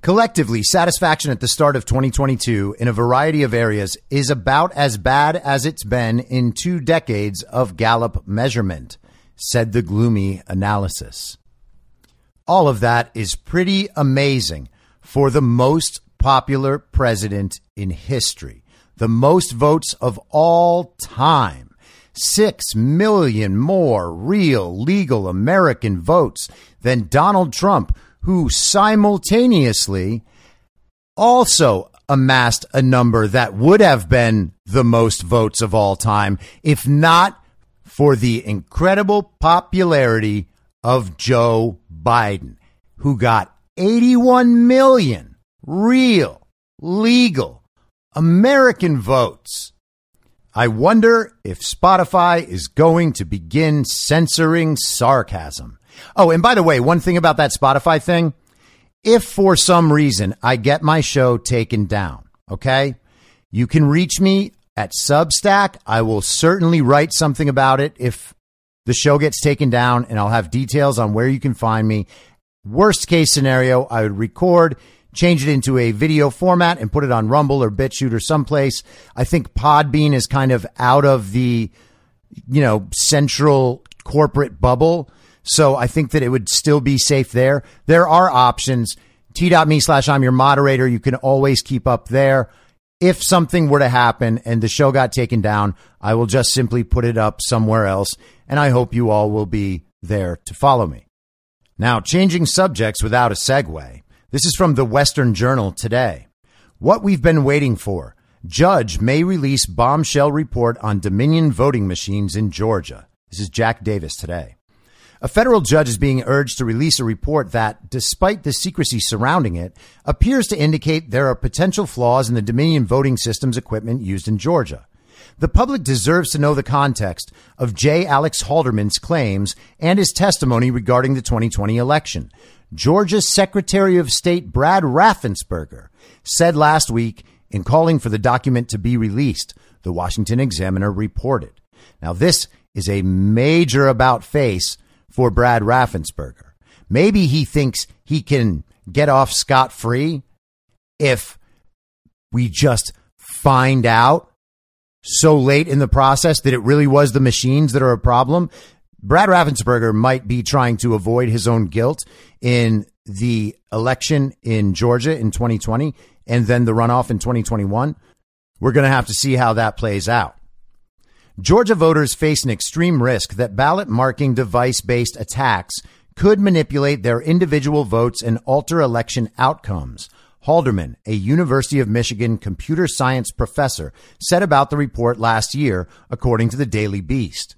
Collectively, satisfaction at the start of 2022 in a variety of areas is about as bad as it's been in two decades of Gallup measurement, said the gloomy analysis. All of that is pretty amazing for the most popular president in history, the most votes of all time. Six million more real, legal American votes than Donald Trump who simultaneously also amassed a number that would have been the most votes of all time, if not for the incredible popularity of Joe Biden, who got 81 million real, legal American votes. I wonder if Spotify is going to begin censoring sarcasm. Oh, and by the way, one thing about that Spotify thing, if for some reason I get my show taken down, okay, you can reach me at Substack. I will certainly write something about it if the show gets taken down, and I'll have details on where you can find me. Worst case scenario, I would record, change it into a video format, and put it on Rumble or BitChute or someplace. I think Podbean is kind of out of the, you know, central corporate bubble. So I think that it would still be safe there. There are options. T.me slash I'm your moderator. You can always keep up there. If something were to happen and the show got taken down, I will just simply put it up somewhere else. And I hope you all will be there to follow me. Now, changing subjects without a segue. This is from the Western Journal today. What we've been waiting for. Judge may release bombshell report on Dominion voting machines in Georgia. This is Jack Davis today. A federal judge is being urged to release a report that, despite the secrecy surrounding it, appears to indicate there are potential flaws in the Dominion voting system's equipment used in Georgia. The public deserves to know the context of J. Alex Halderman's claims and his testimony regarding the 2020 election. Georgia's Secretary of State Brad Raffensperger said last week in calling for the document to be released, the Washington Examiner reported. Now, this is a major about face for Brad Raffensperger. Maybe he thinks he can get off scot free if we just find out so late in the process that it really was the machines that are a problem. Brad Raffensperger might be trying to avoid his own guilt in the election in Georgia in 2020 and then the runoff in 2021. We're going to have to see how that plays out. Georgia voters face an extreme risk that ballot marking device based attacks could manipulate their individual votes and alter election outcomes. Halderman, a University of Michigan computer science professor, said about the report last year, according to the Daily Beast.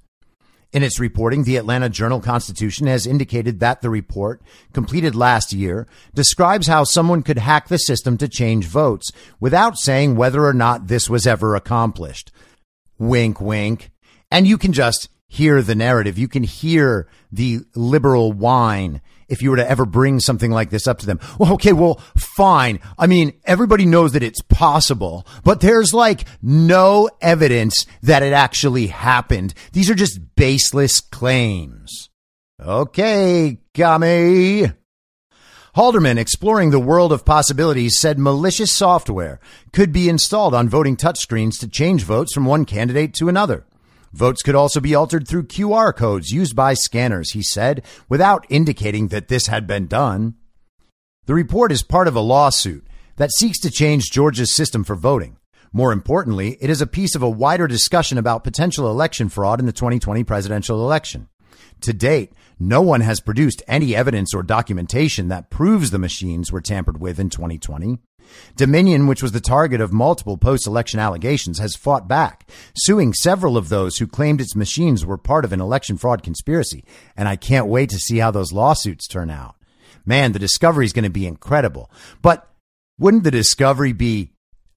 In its reporting, the Atlanta Journal Constitution has indicated that the report, completed last year, describes how someone could hack the system to change votes without saying whether or not this was ever accomplished. Wink, wink. And you can just hear the narrative. You can hear the liberal whine if you were to ever bring something like this up to them. Well, okay, well, fine. I mean, everybody knows that it's possible, but there's like no evidence that it actually happened. These are just baseless claims. Okay, Gummy. Halderman, exploring the world of possibilities, said malicious software could be installed on voting touchscreens to change votes from one candidate to another. Votes could also be altered through QR codes used by scanners, he said, without indicating that this had been done. The report is part of a lawsuit that seeks to change Georgia's system for voting. More importantly, it is a piece of a wider discussion about potential election fraud in the 2020 presidential election. To date, no one has produced any evidence or documentation that proves the machines were tampered with in 2020. Dominion, which was the target of multiple post election allegations, has fought back, suing several of those who claimed its machines were part of an election fraud conspiracy. And I can't wait to see how those lawsuits turn out. Man, the discovery is going to be incredible. But wouldn't the discovery be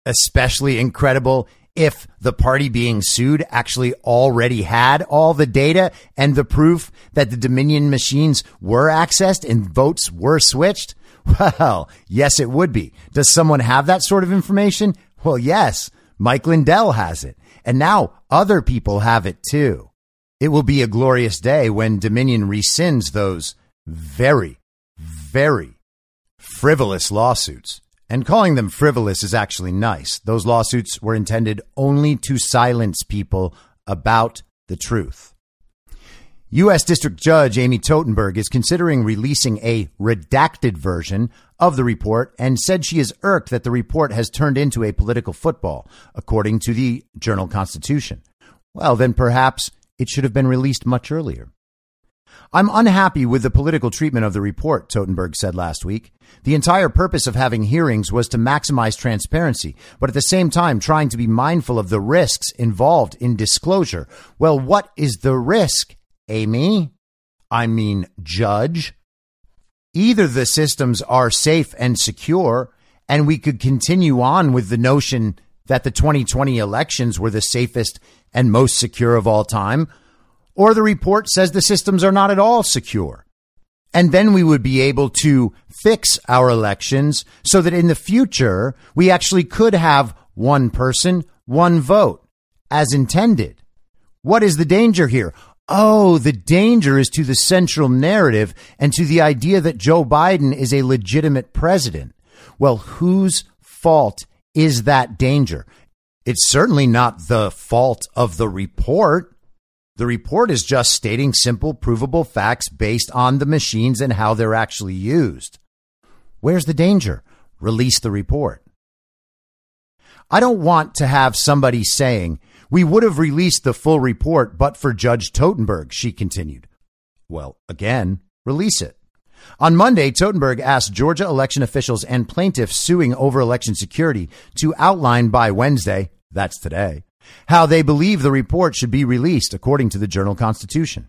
especially incredible if the party being sued actually already had all the data and the proof that the Dominion machines were accessed and votes were switched? Well, yes, it would be. Does someone have that sort of information? Well, yes. Mike Lindell has it. And now other people have it too. It will be a glorious day when Dominion rescinds those very, very frivolous lawsuits. And calling them frivolous is actually nice. Those lawsuits were intended only to silence people about the truth. U.S. District Judge Amy Totenberg is considering releasing a redacted version of the report and said she is irked that the report has turned into a political football, according to the Journal Constitution. Well, then perhaps it should have been released much earlier. I'm unhappy with the political treatment of the report, Totenberg said last week. The entire purpose of having hearings was to maximize transparency, but at the same time trying to be mindful of the risks involved in disclosure. Well, what is the risk, Amy? I mean, judge. Either the systems are safe and secure, and we could continue on with the notion that the 2020 elections were the safest and most secure of all time, or the report says the systems are not at all secure. And then we would be able to fix our elections so that in the future, we actually could have one person, one vote as intended. What is the danger here? Oh, the danger is to the central narrative and to the idea that Joe Biden is a legitimate president. Well, whose fault is that danger? It's certainly not the fault of the report. The report is just stating simple, provable facts based on the machines and how they're actually used. Where's the danger? Release the report. I don't want to have somebody saying, we would have released the full report but for Judge Totenberg, she continued. Well, again, release it. On Monday, Totenberg asked Georgia election officials and plaintiffs suing over election security to outline by Wednesday, that's today, how they believe the report should be released according to the Journal Constitution.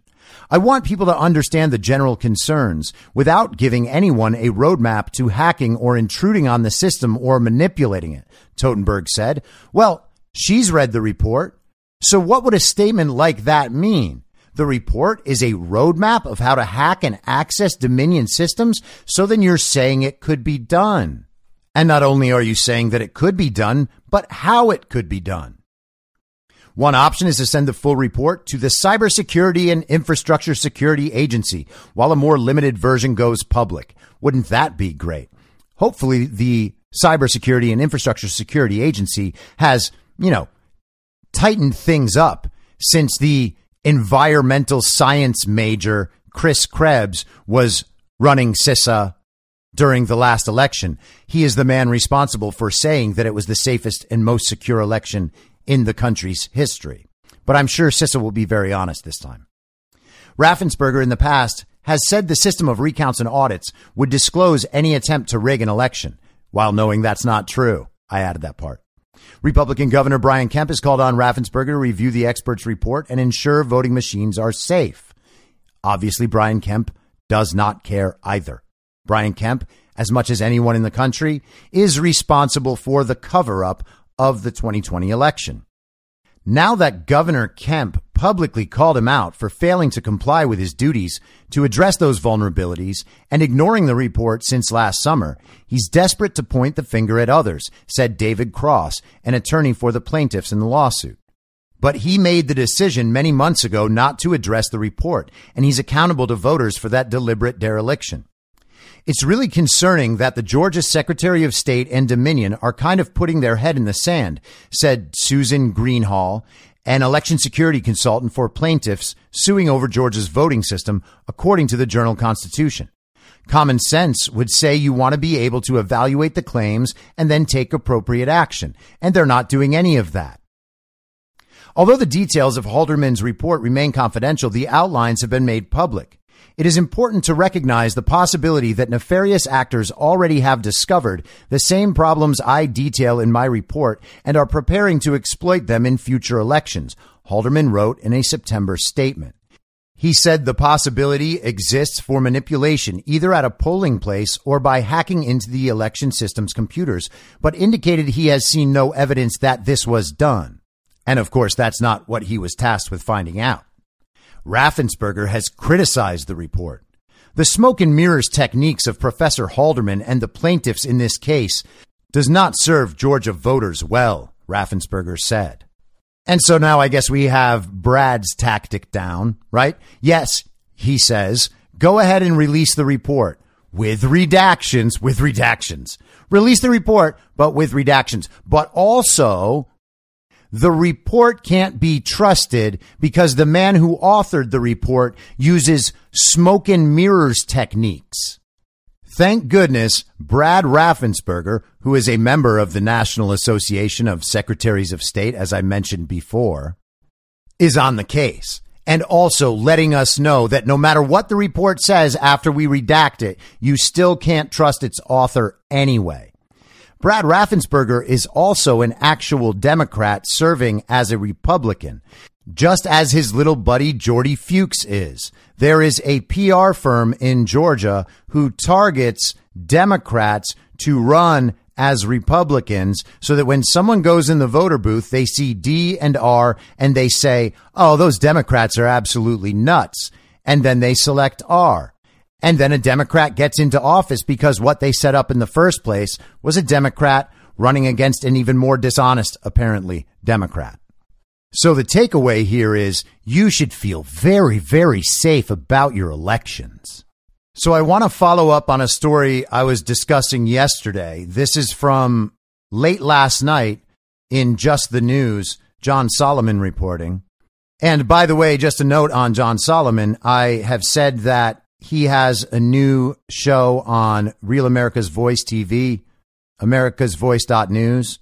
I want people to understand the general concerns without giving anyone a roadmap to hacking or intruding on the system or manipulating it, Totenberg said. Well, she's read the report. So what would a statement like that mean? The report is a roadmap of how to hack and access Dominion systems. So then you're saying it could be done. And not only are you saying that it could be done, but how it could be done. One option is to send the full report to the Cybersecurity and Infrastructure Security Agency while a more limited version goes public. Wouldn't that be great? Hopefully the Cybersecurity and Infrastructure Security Agency has, you know, tightened things up since the environmental science major Chris Krebs was running CISA during the last election. He is the man responsible for saying that it was the safest and most secure election in the country's history. But I'm sure CISA will be very honest this time. Raffensperger in the past has said the system of recounts and audits would disclose any attempt to rig an election, while knowing that's not true. I added that part. Republican Governor Brian Kemp has called on Raffensperger to review the experts' report and ensure voting machines are safe. Obviously, Brian Kemp does not care either. Brian Kemp, as much as anyone in the country, is responsible for the cover up of the 2020 election. Now that Governor Kemp publicly called him out for failing to comply with his duties to address those vulnerabilities and ignoring the report since last summer, he's desperate to point the finger at others, said David Cross, an attorney for the plaintiffs in the lawsuit. But he made the decision many months ago not to address the report, and he's accountable to voters for that deliberate dereliction. It's really concerning that the Georgia Secretary of State and Dominion are kind of putting their head in the sand, said Susan Greenhalgh, an election security consultant for plaintiffs suing over Georgia's voting system, according to the Journal Constitution. Common sense would say you want to be able to evaluate the claims and then take appropriate action, and they're not doing any of that. Although the details of Halderman's report remain confidential, the outlines have been made public. It is important to recognize the possibility that nefarious actors already have discovered the same problems I detail in my report and are preparing to exploit them in future elections, Halderman wrote in a September statement. He said the possibility exists for manipulation either at a polling place or by hacking into the election system's computers, but indicated he has seen no evidence that this was done. And of course, that's not what he was tasked with finding out. Raffensperger has criticized the report. The smoke and mirrors techniques of Professor Halderman and the plaintiffs in this case does not serve Georgia voters well, Raffensperger said. And so now I guess we have Brad's tactic down, right? Yes, he says, go ahead and release the report with redactions, with redactions. Release the report, but with redactions. But also, the report can't be trusted because the man who authored the report uses smoke and mirrors techniques. Thank goodness Brad Raffensperger, who is a member of the National Association of Secretaries of State, as I mentioned before, is on the case and also letting us know that no matter what the report says after we redact it, you still can't trust its author anyway. Brad Raffensperger is also an actual Democrat serving as a Republican just as his little buddy Jordy Fuchs is. There is a PR firm in Georgia who targets Democrats to run as Republicans so that when someone goes in the voter booth, they see D and R and they say, oh, those Democrats are absolutely nuts. And then they select R. And then a Democrat gets into office because what they set up in the first place was a Democrat running against an even more dishonest, apparently, Democrat. So the takeaway here is you should feel very, very safe about your elections. So I want to follow up on a story I was discussing yesterday. This is from late last night in Just the News, John Solomon reporting. And by the way, just a note on John Solomon, I have said that he has a new show on Real America's Voice TV, americasvoice.news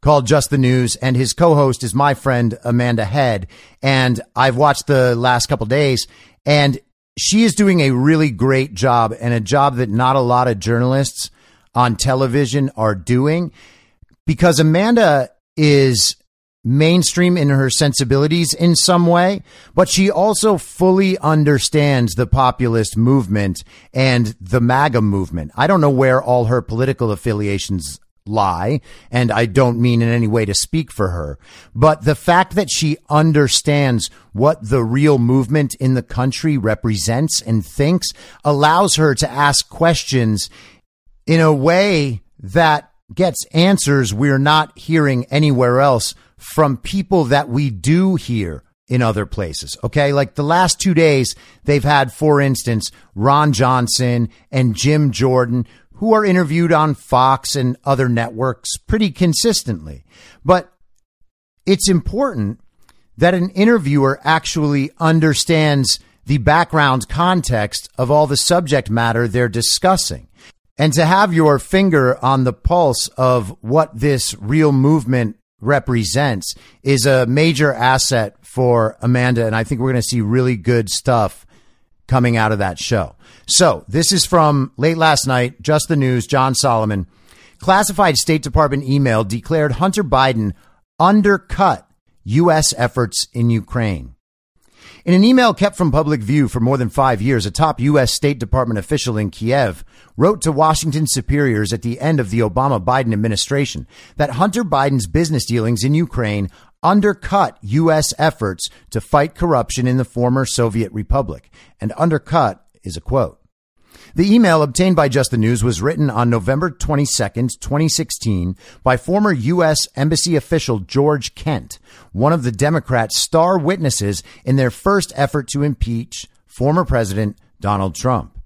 called Just the News, and his co-host is my friend Amanda Head. And I've watched the last couple days, and she is doing a really great job, and a job that not a lot of journalists on television are doing, because Amanda is mainstream in her sensibilities in some way, but she also fully understands the populist movement and the MAGA movement. I don't know where all her political affiliations lie, and I don't mean in any way to speak for her, but the fact that she understands what the real movement in the country represents and thinks allows her to ask questions in a way that gets answers we're not hearing anywhere else from people that we do hear in other places. Okay. Like the last two days, they've had, for instance, Ron Johnson and Jim Jordan, who are interviewed on Fox and other networks pretty consistently. But it's important that an interviewer actually understands the background context of all the subject matter they're discussing. And to have your finger on the pulse of what this real movement represents is a major asset for Amanda. And I think we're going to see really good stuff coming out of that show. So this is from late last night, just the news, John Solomon. Classified State Department email declared Hunter Biden undercut U.S. efforts in Ukraine. In an email kept from public view for more than five years, a top U.S. State Department official in Kiev wrote to Washington superiors at the end of the Obama Biden administration that Hunter Biden's business dealings in Ukraine undercut U.S. efforts to fight corruption in the former Soviet republic. And undercut is a quote. The email obtained by Just the News was written on November 22nd, 2016 by former U.S. Embassy official George Kent, one of the Democrats' star witnesses in their first effort to impeach former President Donald Trump.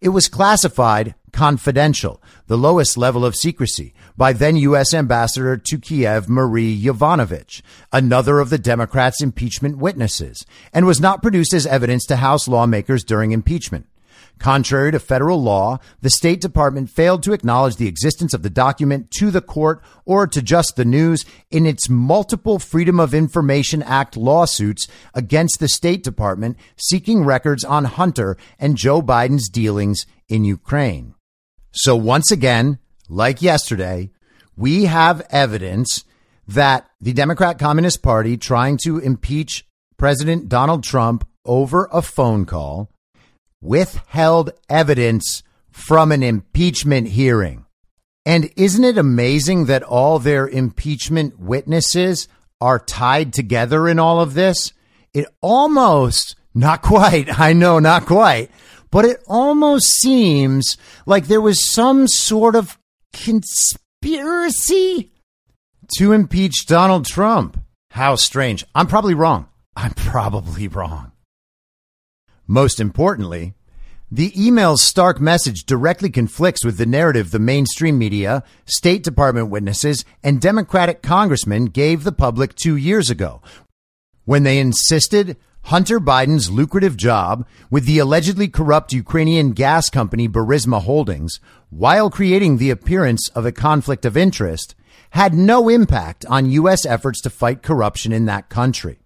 It was classified confidential, the lowest level of secrecy, by then U.S. Ambassador to Kiev Marie Yovanovitch, another of the Democrats' impeachment witnesses, and was not produced as evidence to House lawmakers during impeachment. Contrary to federal law, the State Department failed to acknowledge the existence of the document to the court or to just the news in its multiple Freedom of Information Act lawsuits against the State Department seeking records on Hunter and Joe Biden's dealings in Ukraine. So once again, like yesterday, we have evidence that the Democrat Communist Party trying to impeach President Donald Trump over a phone call withheld evidence from an impeachment hearing. And isn't it amazing that all their impeachment witnesses are tied together in all of this? It almost, not quite, I know, not quite, but it almost seems like there was some sort of conspiracy to impeach Donald Trump. How strange. I'm probably wrong. I'm probably wrong. Most importantly, the email's stark message directly conflicts with the narrative the mainstream media, State Department witnesses, and Democratic congressmen gave the public two years ago when they insisted Hunter Biden's lucrative job with the allegedly corrupt Ukrainian gas company Burisma Holdings, while creating the appearance of a conflict of interest, had no impact on U.S. efforts to fight corruption in that country.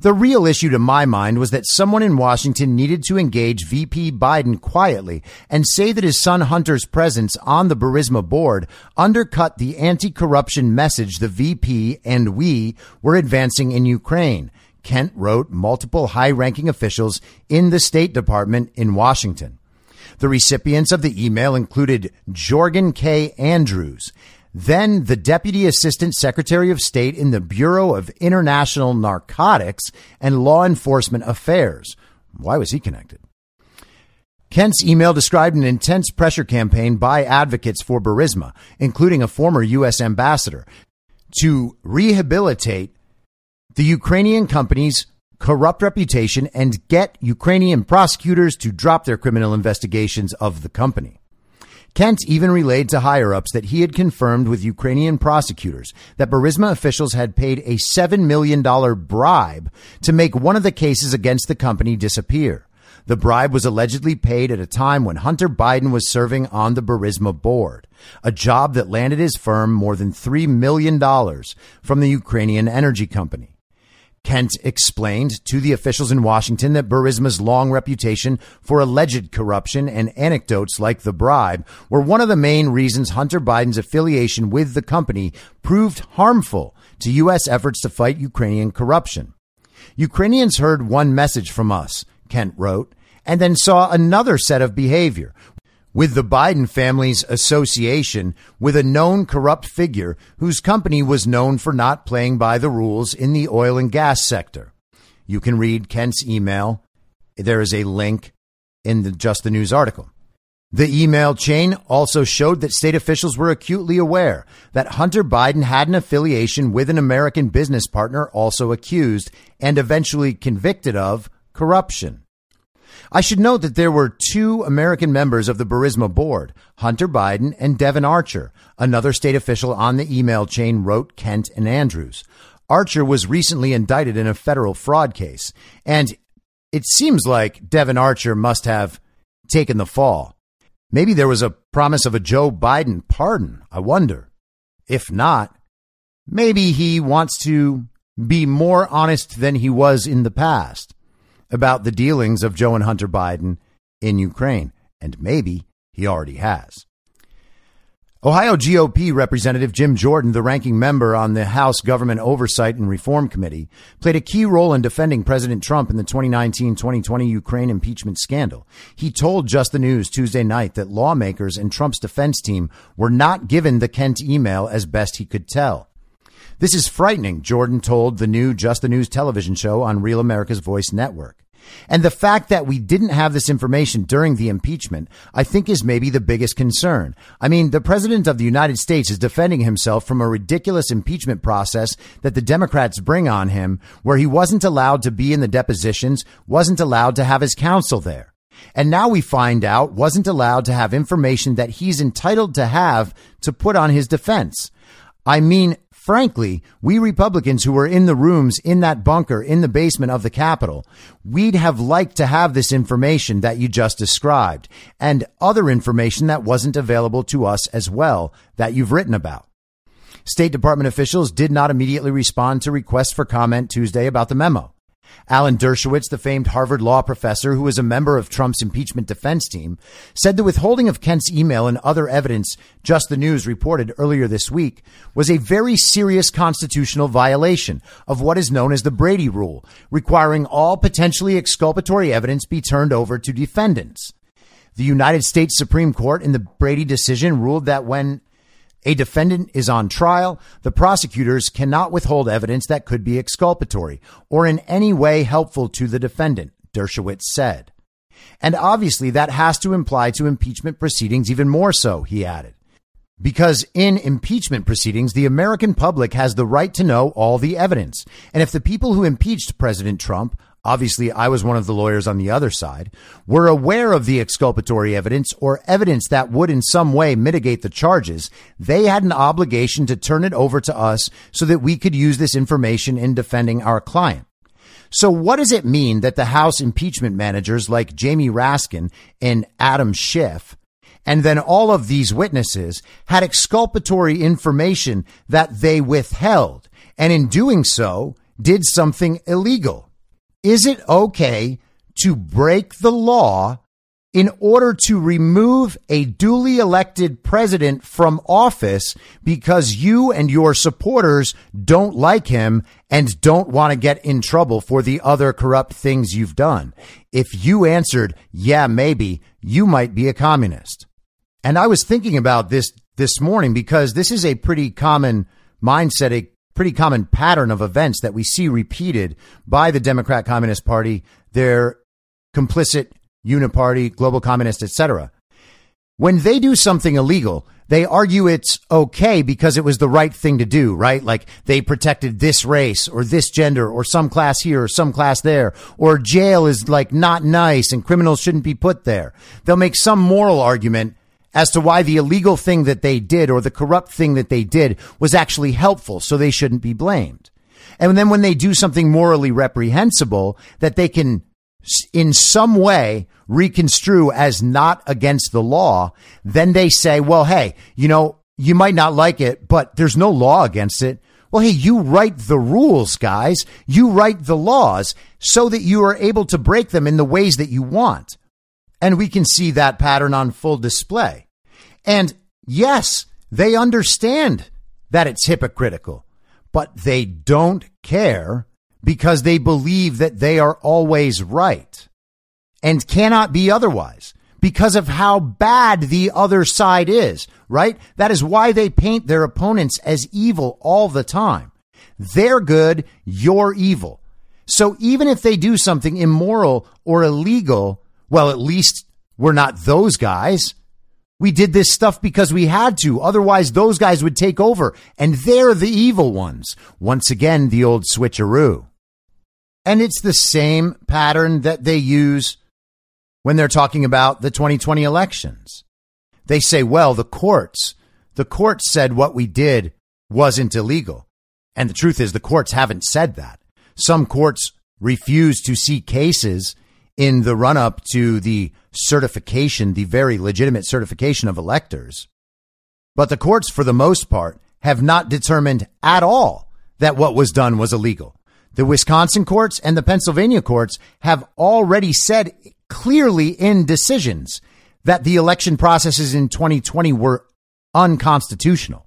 The real issue to my mind was that someone in Washington needed to engage VP Biden quietly and say that his son Hunter's presence on the Burisma board undercut the anti-corruption message the VP and we were advancing in Ukraine. Kent wrote multiple high ranking officials in the State Department in Washington. The recipients of the email included Jorgan K. Andrews, then the Deputy Assistant Secretary of State in the Bureau of International Narcotics and Law Enforcement Affairs. Why was he connected? Kent's email described an intense pressure campaign by advocates for Burisma, including a former U.S. ambassador, to rehabilitate the Ukrainian company's corrupt reputation and get Ukrainian prosecutors to drop their criminal investigations of the company. Kent even relayed to higher ups that he had confirmed with Ukrainian prosecutors that Burisma officials had paid a $7 million bribe to make one of the cases against the company disappear. The bribe was allegedly paid at a time when Hunter Biden was serving on the Burisma board, a job that landed his firm more than $3 million from the Ukrainian energy company. Kent explained to the officials in Washington that Burisma's long reputation for alleged corruption and anecdotes like the bribe were one of the main reasons Hunter Biden's affiliation with the company proved harmful to U.S. efforts to fight Ukrainian corruption. Ukrainians heard one message from us, Kent wrote, and then saw another set of behavior, with the Biden family's association with a known corrupt figure whose company was known for not playing by the rules in the oil and gas sector. You can read Kent's email. There is a link in the Just the News article. The email chain also showed that state officials were acutely aware that Hunter Biden had an affiliation with an American business partner also accused and eventually convicted of corruption. I should note that there were two American members of the Burisma board, Hunter Biden and Devon Archer. Another state official on the email chain wrote Kent and Andrews. Archer was recently indicted in a federal fraud case, and it seems like Devon Archer must have taken the fall. Maybe there was a promise of a Joe Biden pardon. I wonder. If not, maybe he wants to be more honest than he was in the past about the dealings of Joe and Hunter Biden in Ukraine. And maybe he already has. Ohio GOP Representative Jim Jordan, the ranking member on the House Government Oversight and Reform Committee, played a key role in defending President Trump in the 2019-2020 Ukraine impeachment scandal. He told Just the News Tuesday night that lawmakers and Trump's defense team were not given the Kent email as best he could tell. This is frightening, Jordan told the new Just the News television show on Real America's Voice Network. And the fact that we didn't have this information during the impeachment, I think is maybe the biggest concern. I mean, the president of the United States is defending himself from a ridiculous impeachment process that the Democrats bring on him where he wasn't allowed to be in the depositions, wasn't allowed to have his counsel there. And now we find out wasn't allowed to have information that he's entitled to have to put on his defense. I mean, frankly, we Republicans who were in the rooms in that bunker in the basement of the Capitol, we'd have liked to have this information that you just described and other information that wasn't available to us as well that you've written about. State Department officials did not immediately respond to requests for comment Tuesday about the memo. Alan Dershowitz, the famed Harvard law professor who was a member of Trump's impeachment defense team, said the withholding of Kent's email and other evidence Just the News reported earlier this week was a very serious constitutional violation of what is known as the Brady Rule, requiring all potentially exculpatory evidence be turned over to defendants. The United States Supreme Court in the Brady decision ruled that when a defendant is on trial. The prosecutors cannot withhold evidence that could be exculpatory or in any way helpful to the defendant, Dershowitz said. And obviously that has to imply to impeachment proceedings even more so, he added. Because in impeachment proceedings, the American public has the right to know all the evidence. And if the people who impeached President Trump, obviously I was one of the lawyers on the other side, were aware of the exculpatory evidence or evidence that would in some way mitigate the charges, they had an obligation to turn it over to us so that we could use this information in defending our client. So what does it mean that the House impeachment managers like Jamie Raskin and Adam Schiff and then all of these witnesses had exculpatory information that they withheld. And in doing so, did something illegal. Is it okay to break the law in order to remove a duly elected president from office because you and your supporters don't like him and don't want to get in trouble for the other corrupt things you've done. If you answered, yeah, maybe, you might be a communist. And I was thinking about this this morning because this is a pretty common mindset, pretty common pattern of events that we see repeated by the Democrat Communist Party, their complicit uniparty, global communist, etc. When they do something illegal, they argue it's okay because it was the right thing to do, right? Like they protected this race or this gender or some class here or some class there, or jail is like not nice and criminals shouldn't be put there. They'll make some moral argument as to why the illegal thing that they did or the corrupt thing that they did was actually helpful, so they shouldn't be blamed. And then when they do something morally reprehensible that they can in some way reconstrue as not against the law, then they say, well, hey, you know, you might not like it, but there's no law against it. Well, hey, you write the rules, guys. You write the laws so that you are able to break them in the ways that you want. And we can see that pattern on full display. And yes, they understand that it's hypocritical, but they don't care because they believe that they are always right and cannot be otherwise because of how bad the other side is, right? That is why they paint their opponents as evil all the time. They're good, you're evil. So even if they do something immoral or illegal, well, at least we're not those guys. We did this stuff because we had to. Otherwise, those guys would take over and they're the evil ones. Once again, the old switcheroo. And it's the same pattern that they use when they're talking about the 2020 elections. They say, well, the courts, the courts said what we did wasn't illegal. And the truth is, the courts haven't said that. Some courts refuse to see cases in the run up to the certification, the very legitimate certification of electors. But the courts, for the most part, have not determined at all that what was done was illegal. The Wisconsin courts and the Pennsylvania courts have already said clearly in decisions that the election processes in 2020 were unconstitutional.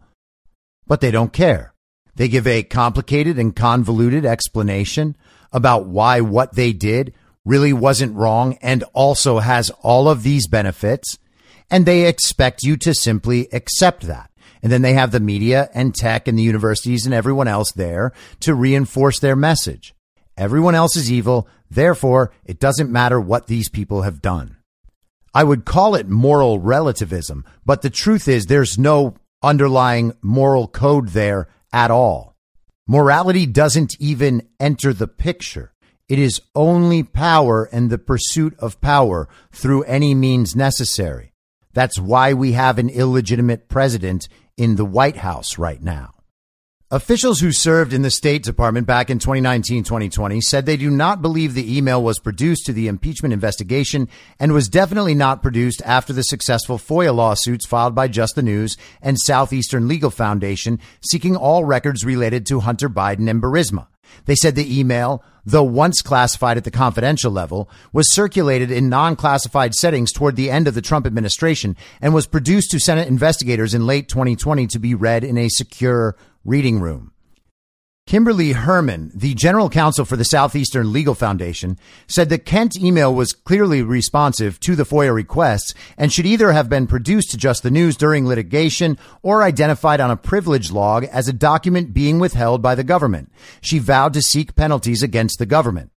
But they don't care. They give a complicated and convoluted explanation about why what they did really wasn't wrong and also has all of these benefits. And they expect you to simply accept that. And then they have the media and tech and the universities and everyone else there to reinforce their message. Everyone else is evil. Therefore, it doesn't matter what these people have done. I would call it moral relativism, but the truth is there's no underlying moral code there at all. Morality doesn't even enter the picture. It is only power and the pursuit of power through any means necessary. That's why we have an illegitimate president in the White House right now. Officials who served in the State Department back in 2019 2020 said they do not believe the email was produced to the impeachment investigation and was definitely not produced after the successful FOIA lawsuits filed by Just the News and Southeastern Legal Foundation seeking all records related to Hunter Biden and Burisma. They said the email, though once classified at the confidential level, was circulated in non classified settings toward the end of the Trump administration and was produced to Senate investigators in late 2020 to be read in a secure reading room. Kimberly Hermann, the general counsel for the Southeastern Legal Foundation, said the Kent email was clearly responsive to the FOIA requests and should either have been produced to Just the News during litigation or identified on a privilege log as a document being withheld by the government. She vowed to seek penalties against the government.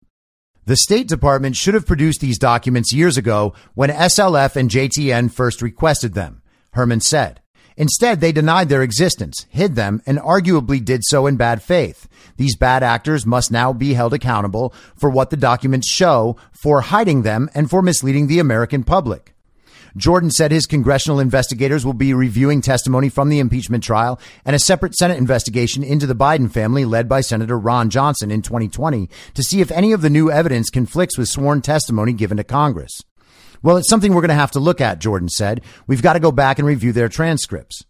The State Department should have produced these documents years ago when SLF and JTN first requested them, Hermann said. Instead, they denied their existence, hid them, and arguably did so in bad faith. These bad actors must now be held accountable for what the documents show, for hiding them, and for misleading the American public. Jordan said his congressional investigators will be reviewing testimony from the impeachment trial and a separate Senate investigation into the Biden family led by Senator Ron Johnson in 2020 to see if any of the new evidence conflicts with sworn testimony given to Congress. Well, it's something we're going to have to look at, Jordan said. We've got to go back and review their transcripts.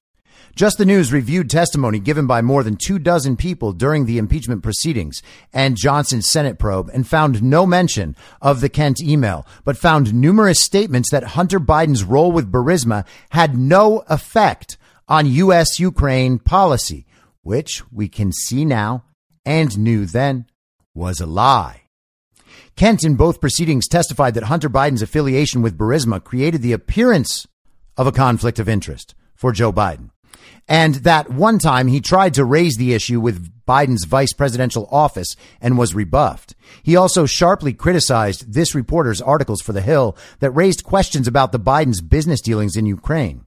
Just the News reviewed testimony given by more than two dozen people during the impeachment proceedings and Johnson's Senate probe and found no mention of the Kent email, but found numerous statements that Hunter Biden's role with Burisma had no effect on U.S. Ukraine policy, which we can see now and knew then was a lie. Kent, in both proceedings, testified that Hunter Biden's affiliation with Burisma created the appearance of a conflict of interest for Joe Biden. And that one time he tried to raise the issue with Biden's vice presidential office and was rebuffed. He also sharply criticized this reporter's articles for The Hill that raised questions about the Biden's business dealings in Ukraine.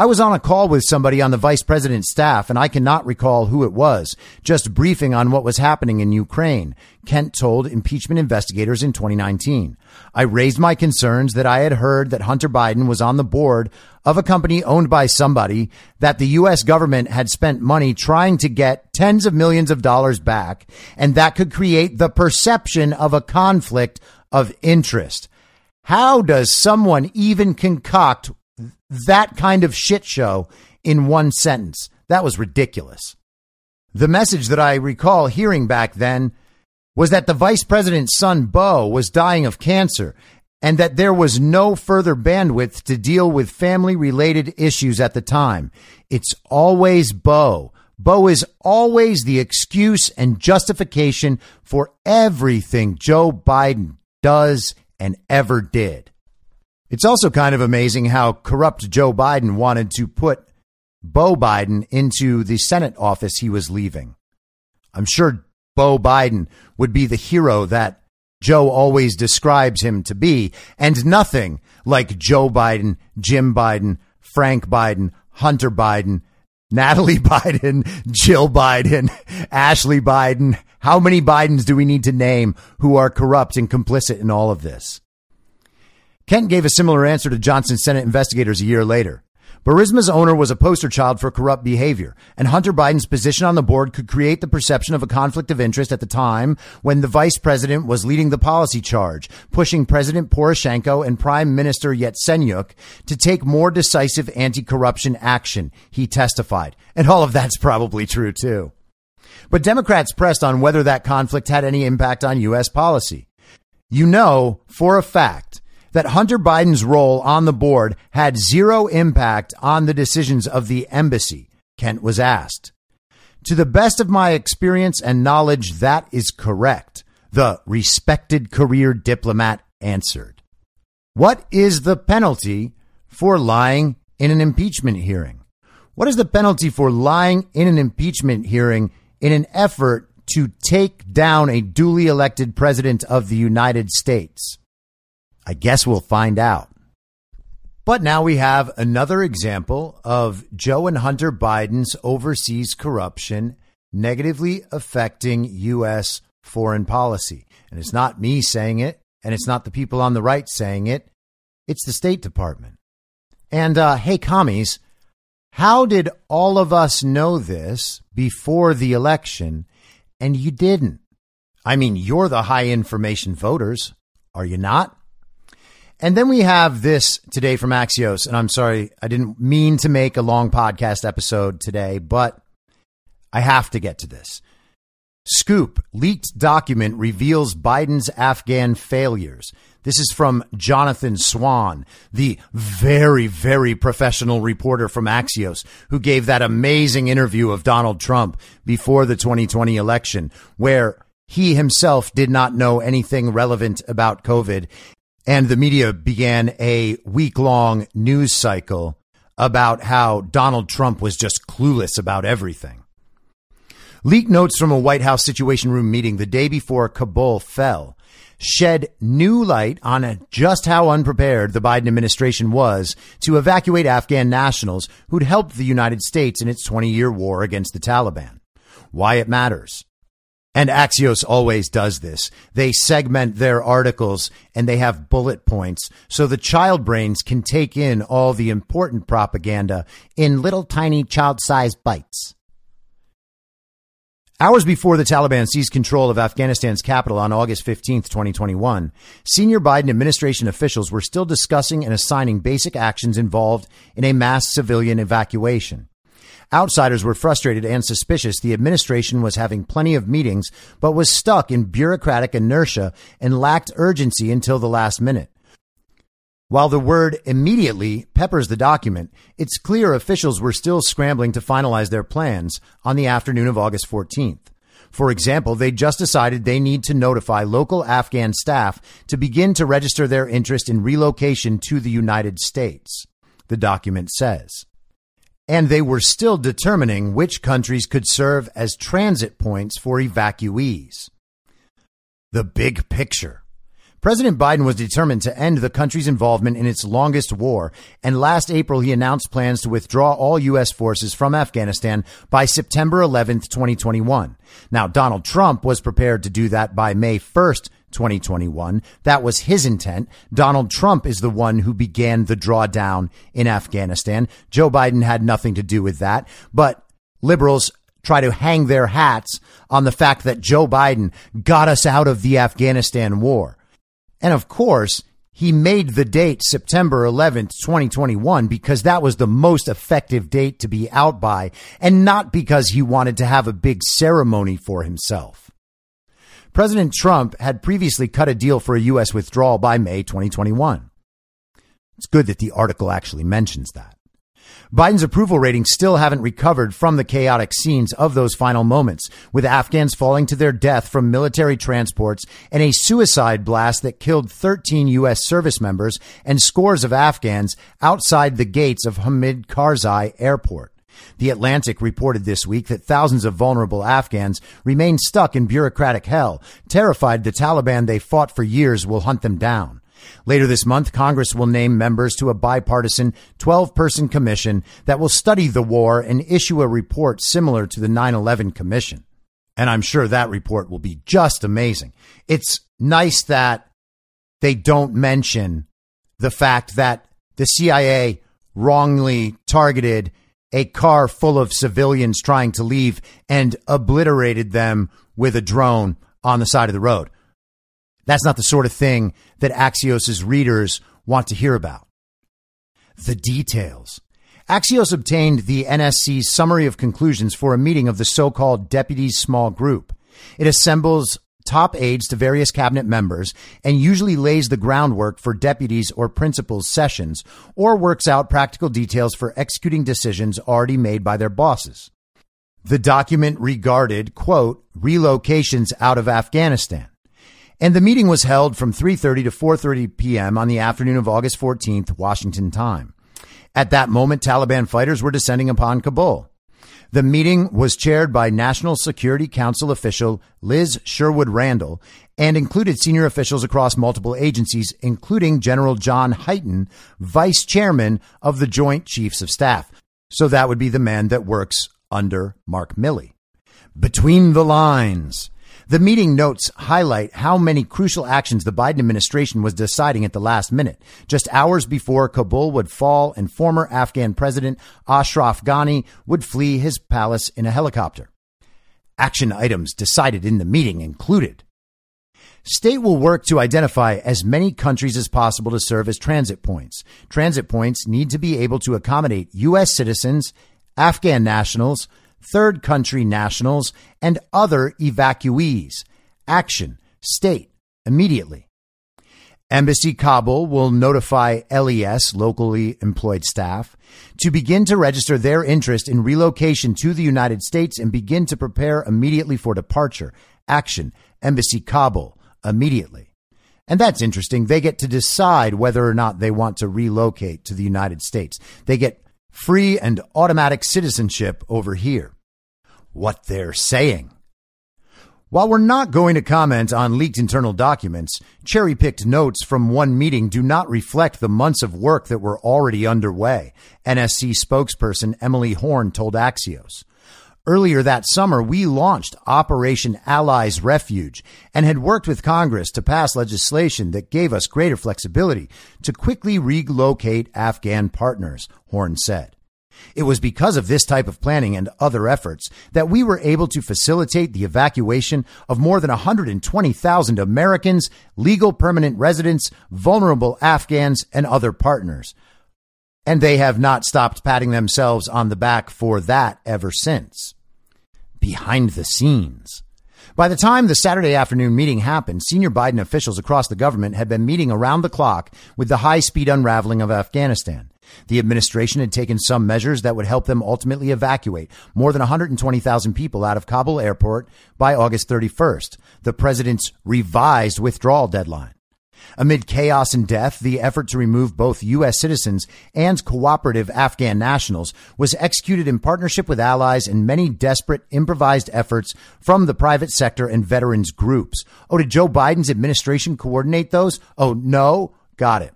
I was on a call with somebody on the vice president's staff, and I cannot recall who it was, just briefing on what was happening in Ukraine, Kent told impeachment investigators in 2019. I raised my concerns that I had heard that Hunter Biden was on the board of a company owned by somebody that the U.S. government had spent money trying to get tens of millions of dollars back, and that could create the perception of a conflict of interest. How does someone even concoct that kind of shit show in one sentence. That was ridiculous. The message that I recall hearing back then was that the vice president's son, Bo, was dying of cancer and that there was no further bandwidth to deal with family related issues at the time. It's always Bo. Bo is always the excuse and justification for everything Joe Biden does and ever did. It's also kind of amazing how corrupt Joe Biden wanted to put Bo Biden into the Senate office he was leaving. I'm sure Bo Biden would be the hero that Joe always describes him to be, and nothing like Joe Biden, Jim Biden, Frank Biden, Hunter Biden, Natalie Biden, Jill Biden, Ashley Biden. How many Bidens do we need to name who are corrupt and complicit in all of this? Kent gave a similar answer to Johnson Senate investigators a year later. Burisma's owner was a poster child for corrupt behavior, and Hunter Biden's position on the board could create the perception of a conflict of interest at the time when the vice president was leading the policy charge, pushing President Poroshenko and Prime Minister Yatsenyuk to take more decisive anti-corruption action, he testified. And all of that's probably true too. But Democrats pressed on whether that conflict had any impact on U.S. policy. You know for a fact that Hunter Biden's role on the board had zero impact on the decisions of the embassy, Kent was asked. To the best of my experience and knowledge, that is correct, the respected career diplomat answered. What is the penalty for lying in an impeachment hearing? What is the penalty for lying in an impeachment hearing in an effort to take down a duly elected president of the United States? I guess we'll find out. But now we have another example of Joe and Hunter Biden's overseas corruption negatively affecting U.S. foreign policy. And it's not me saying it, and it's not the people on the right saying it, it's the State Department. And uh, hey, commies, how did all of us know this before the election and you didn't? I mean, you're the high information voters, are you not? And then we have this today from Axios. And I'm sorry, I didn't mean to make a long podcast episode today, but I have to get to this. Scoop leaked document reveals Biden's Afghan failures. This is from Jonathan Swan, the very, very professional reporter from Axios, who gave that amazing interview of Donald Trump before the 2020 election, where he himself did not know anything relevant about COVID and the media began a week long news cycle about how Donald Trump was just clueless about everything. Leaked notes from a White House Situation Room meeting the day before Kabul fell shed new light on just how unprepared the Biden administration was to evacuate Afghan nationals who'd helped the United States in its 20 year war against the Taliban. Why it matters. And Axios always does this. They segment their articles and they have bullet points so the child brains can take in all the important propaganda in little tiny child sized bites. Hours before the Taliban seized control of Afghanistan's capital on August 15, 2021, senior Biden administration officials were still discussing and assigning basic actions involved in a mass civilian evacuation. Outsiders were frustrated and suspicious the administration was having plenty of meetings, but was stuck in bureaucratic inertia and lacked urgency until the last minute. While the word immediately peppers the document, it's clear officials were still scrambling to finalize their plans on the afternoon of August 14th. For example, they just decided they need to notify local Afghan staff to begin to register their interest in relocation to the United States, the document says. And they were still determining which countries could serve as transit points for evacuees. The big picture. President Biden was determined to end the country's involvement in its longest war, and last April he announced plans to withdraw all U.S. forces from Afghanistan by September 11th, 2021. Now, Donald Trump was prepared to do that by May 1st, 2021. That was his intent. Donald Trump is the one who began the drawdown in Afghanistan. Joe Biden had nothing to do with that, but liberals try to hang their hats on the fact that Joe Biden got us out of the Afghanistan war. And of course, he made the date September 11th, 2021, because that was the most effective date to be out by, and not because he wanted to have a big ceremony for himself. President Trump had previously cut a deal for a U.S. withdrawal by May 2021. It's good that the article actually mentions that. Biden's approval ratings still haven't recovered from the chaotic scenes of those final moments, with Afghans falling to their death from military transports and a suicide blast that killed 13 U.S. service members and scores of Afghans outside the gates of Hamid Karzai Airport. The Atlantic reported this week that thousands of vulnerable Afghans remain stuck in bureaucratic hell, terrified the Taliban they fought for years will hunt them down. Later this month, Congress will name members to a bipartisan 12 person commission that will study the war and issue a report similar to the 9 11 commission. And I'm sure that report will be just amazing. It's nice that they don't mention the fact that the CIA wrongly targeted a car full of civilians trying to leave and obliterated them with a drone on the side of the road. That's not the sort of thing that Axios' readers want to hear about. The details. Axios obtained the NSC's summary of conclusions for a meeting of the so-called deputies small group. It assembles top aides to various cabinet members and usually lays the groundwork for deputies or principals sessions or works out practical details for executing decisions already made by their bosses. The document regarded, quote, relocations out of Afghanistan. And the meeting was held from 3:30 to 4:30 p.m. on the afternoon of August 14th, Washington time. At that moment, Taliban fighters were descending upon Kabul. The meeting was chaired by National Security Council official Liz Sherwood Randall and included senior officials across multiple agencies, including General John Hyten, vice chairman of the Joint Chiefs of Staff. So that would be the man that works under Mark Milley. Between the lines. The meeting notes highlight how many crucial actions the Biden administration was deciding at the last minute, just hours before Kabul would fall and former Afghan President Ashraf Ghani would flee his palace in a helicopter. Action items decided in the meeting included State will work to identify as many countries as possible to serve as transit points. Transit points need to be able to accommodate U.S. citizens, Afghan nationals, third country nationals, and other evacuees. Action. State. Immediately. Embassy Kabul will notify LES, locally employed staff, to begin to register their interest in relocation to the United States and begin to prepare immediately for departure. Action. Embassy Kabul. Immediately. And that's interesting. They get to decide whether or not they want to relocate to the United States. They get free and automatic citizenship over here. what they're saying. While we're not going to comment on leaked internal documents, cherry picked notes from one meeting do not reflect the months of work that were already underway, NSC spokesperson Emily Horne told Axios. Earlier that summer, we launched Operation Allies Refuge and had worked with Congress to pass legislation that gave us greater flexibility to quickly relocate Afghan partners, Horne said. It was because of this type of planning and other efforts that we were able to facilitate the evacuation of more than 120,000 Americans, legal permanent residents, vulnerable Afghans, and other partners. And they have not stopped patting themselves on the back for that ever since. Behind the scenes. By the time the Saturday afternoon meeting happened, senior Biden officials across the government had been meeting around the clock with the high speed unraveling of Afghanistan. The administration had taken some measures that would help them ultimately evacuate more than 120,000 people out of Kabul airport by August 31st, the president's revised withdrawal deadline. Amid chaos and death, the effort to remove both U.S. citizens and cooperative Afghan nationals was executed in partnership with allies in many desperate improvised efforts from the private sector and veterans groups. Oh, did Joe Biden's administration coordinate those? Oh, no? Got it.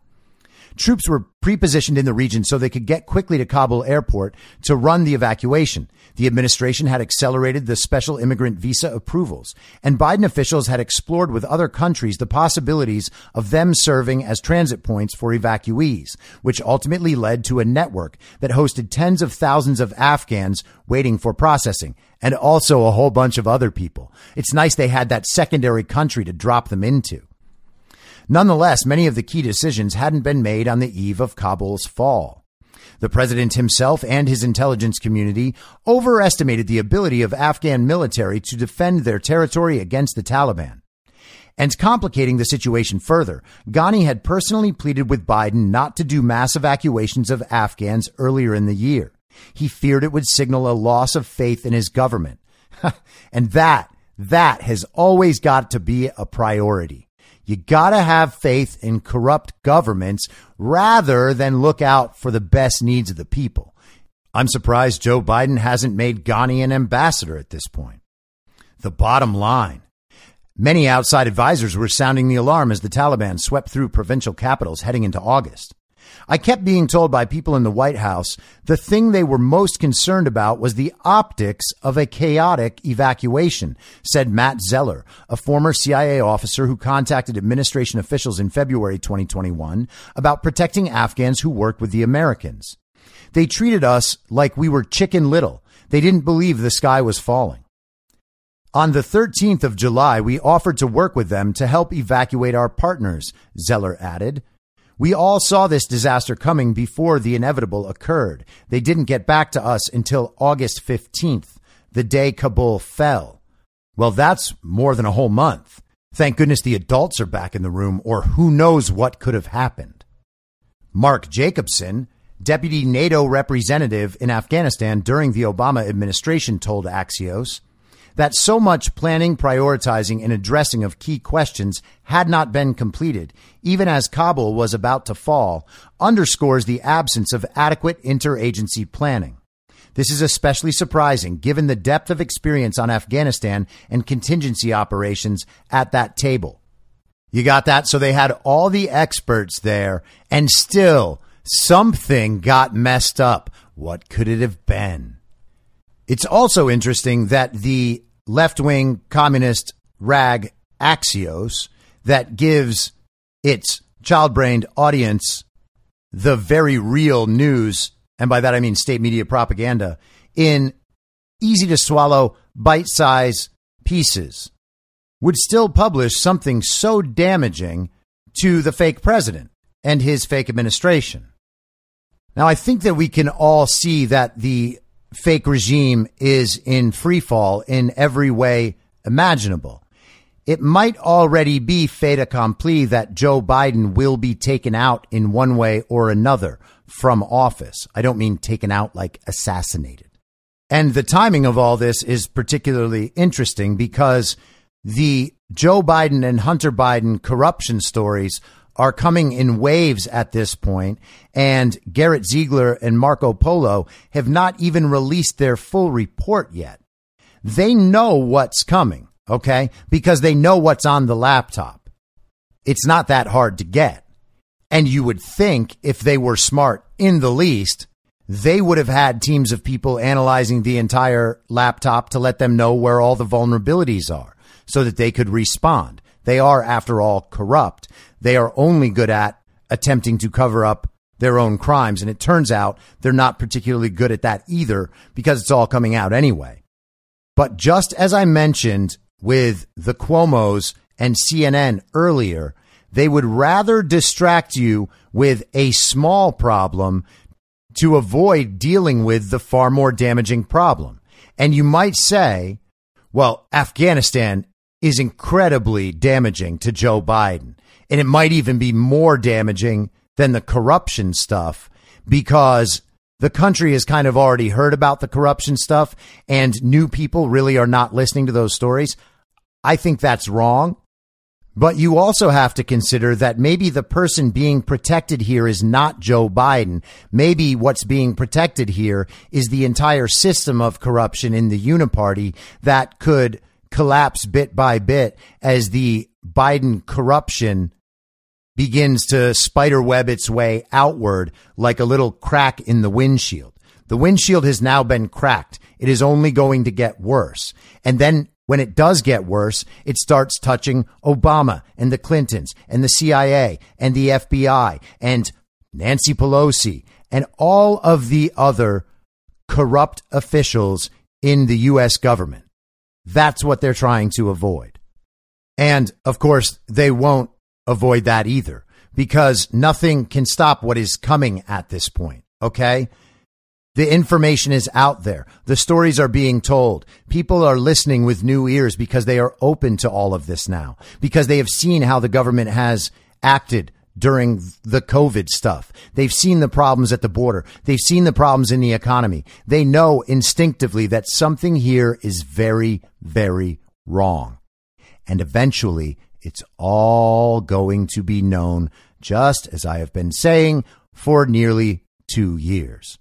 Troops were pre-positioned in the region so they could get quickly to Kabul airport to run the evacuation. The administration had accelerated the special immigrant visa approvals, and Biden officials had explored with other countries the possibilities of them serving as transit points for evacuees, which ultimately led to a network that hosted tens of thousands of Afghans waiting for processing, and also a whole bunch of other people. It's nice they had that secondary country to drop them into. Nonetheless, many of the key decisions hadn't been made on the eve of Kabul's fall. The president himself and his intelligence community overestimated the ability of Afghan military to defend their territory against the Taliban. And complicating the situation further, Ghani had personally pleaded with Biden not to do mass evacuations of Afghans earlier in the year. He feared it would signal a loss of faith in his government. and that, that has always got to be a priority. You gotta have faith in corrupt governments rather than look out for the best needs of the people. I'm surprised Joe Biden hasn't made Ghani an ambassador at this point. The bottom line. Many outside advisors were sounding the alarm as the Taliban swept through provincial capitals heading into August. I kept being told by people in the White House the thing they were most concerned about was the optics of a chaotic evacuation, said Matt Zeller, a former CIA officer who contacted administration officials in February 2021 about protecting Afghans who worked with the Americans. They treated us like we were chicken little. They didn't believe the sky was falling. On the 13th of July, we offered to work with them to help evacuate our partners, Zeller added. We all saw this disaster coming before the inevitable occurred. They didn't get back to us until August 15th, the day Kabul fell. Well, that's more than a whole month. Thank goodness the adults are back in the room, or who knows what could have happened. Mark Jacobson, deputy NATO representative in Afghanistan during the Obama administration, told Axios that so much planning, prioritizing, and addressing of key questions had not been completed, even as Kabul was about to fall, underscores the absence of adequate interagency planning. This is especially surprising given the depth of experience on Afghanistan and contingency operations at that table. You got that? So they had all the experts there and still something got messed up. What could it have been? It's also interesting that the left wing communist rag Axios that gives its child brained audience the very real news, and by that I mean state media propaganda, in easy to swallow, bite size pieces, would still publish something so damaging to the fake president and his fake administration. Now, I think that we can all see that the fake regime is in free fall in every way imaginable. It might already be fait accompli that Joe Biden will be taken out in one way or another from office. I don't mean taken out like assassinated. And the timing of all this is particularly interesting because the Joe Biden and Hunter Biden corruption stories are coming in waves at this point, and Garrett Ziegler and Marco Polo have not even released their full report yet. they know what's coming, okay? Because they know what's on the laptop. It's not that hard to get. And you would think if they were smart in the least, they would have had teams of people analyzing the entire laptop to let them know where all the vulnerabilities are so that they could respond. They are, after all, corrupt. They are only good at attempting to cover up their own crimes. And it turns out they're not particularly good at that either because it's all coming out anyway. But just as I mentioned with the Cuomo's and CNN earlier, they would rather distract you with a small problem to avoid dealing with the far more damaging problem. And you might say, well, Afghanistan is incredibly damaging to Joe Biden. And it might even be more damaging than the corruption stuff because the country has kind of already heard about the corruption stuff and new people really are not listening to those stories. I think that's wrong. But you also have to consider that maybe the person being protected here is not Joe Biden. Maybe what's being protected here is the entire system of corruption in the uniparty that could collapse bit by bit as the Biden corruption begins to spiderweb its way outward like a little crack in the windshield. The windshield has now been cracked. It is only going to get worse. And then when it does get worse, it starts touching Obama and the Clintons and the CIA and the FBI and Nancy Pelosi and all of the other corrupt officials in the U.S. government. That's what they're trying to avoid. And of course, they won't avoid that either because nothing can stop what is coming at this point. Okay. The information is out there. The stories are being told. People are listening with new ears because they are open to all of this now, because they have seen how the government has acted during the COVID stuff. They've seen the problems at the border. They've seen the problems in the economy. They know instinctively that something here is very, very wrong. And eventually it's all going to be known, just as I have been saying for nearly two years.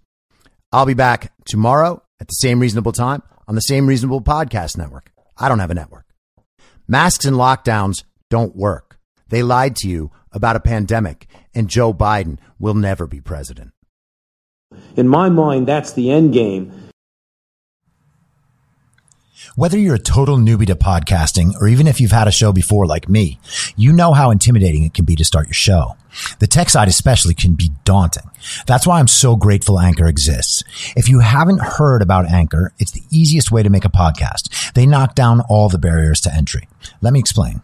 I'll be back tomorrow at the same reasonable time on the same reasonable podcast network. I don't have a network. Masks and lockdowns don't work. They lied to you about a pandemic, and Joe Biden will never be president. In my mind, that's the end game. Whether you're a total newbie to podcasting or even if you've had a show before like me, you know how intimidating it can be to start your show. The tech side especially can be daunting. That's why I'm so grateful Anchor exists. If you haven't heard about Anchor, it's the easiest way to make a podcast. They knock down all the barriers to entry. Let me explain.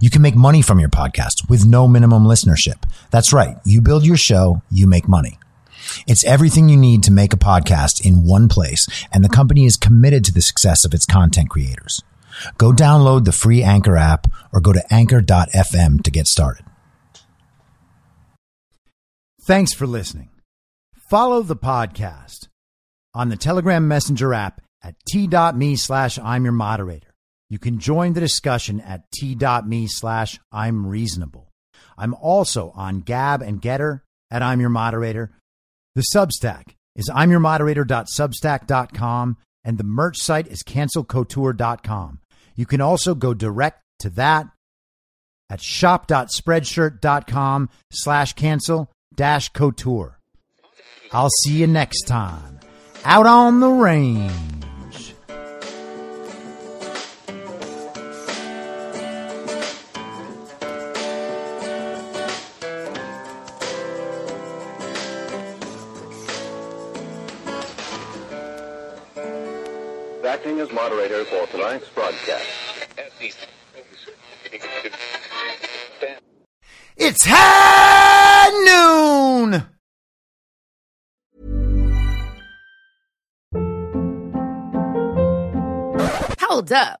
You can make money from your podcast with no minimum listenership. That's right. You build your show, you make money. It's everything you need to make a podcast in one place, and the company is committed to the success of its content creators. Go download the free Anchor app or go to anchor.fm to get started. Thanks for listening. Follow the podcast on the Telegram Messenger app at t.me slash I'm your moderator. You can join the discussion at t.me slash I'm reasonable. I'm also on Gab and Gettr at I'm your moderator. The Substack is I'm your moderator.substack.com and the merch site is cancelcouture.com. You can also go direct to that at shop.spreadshirt.com slash cancel dash couture. I'll see you next time out on the range. Acting as moderator for tonight's broadcast. It's high noon. Hold up.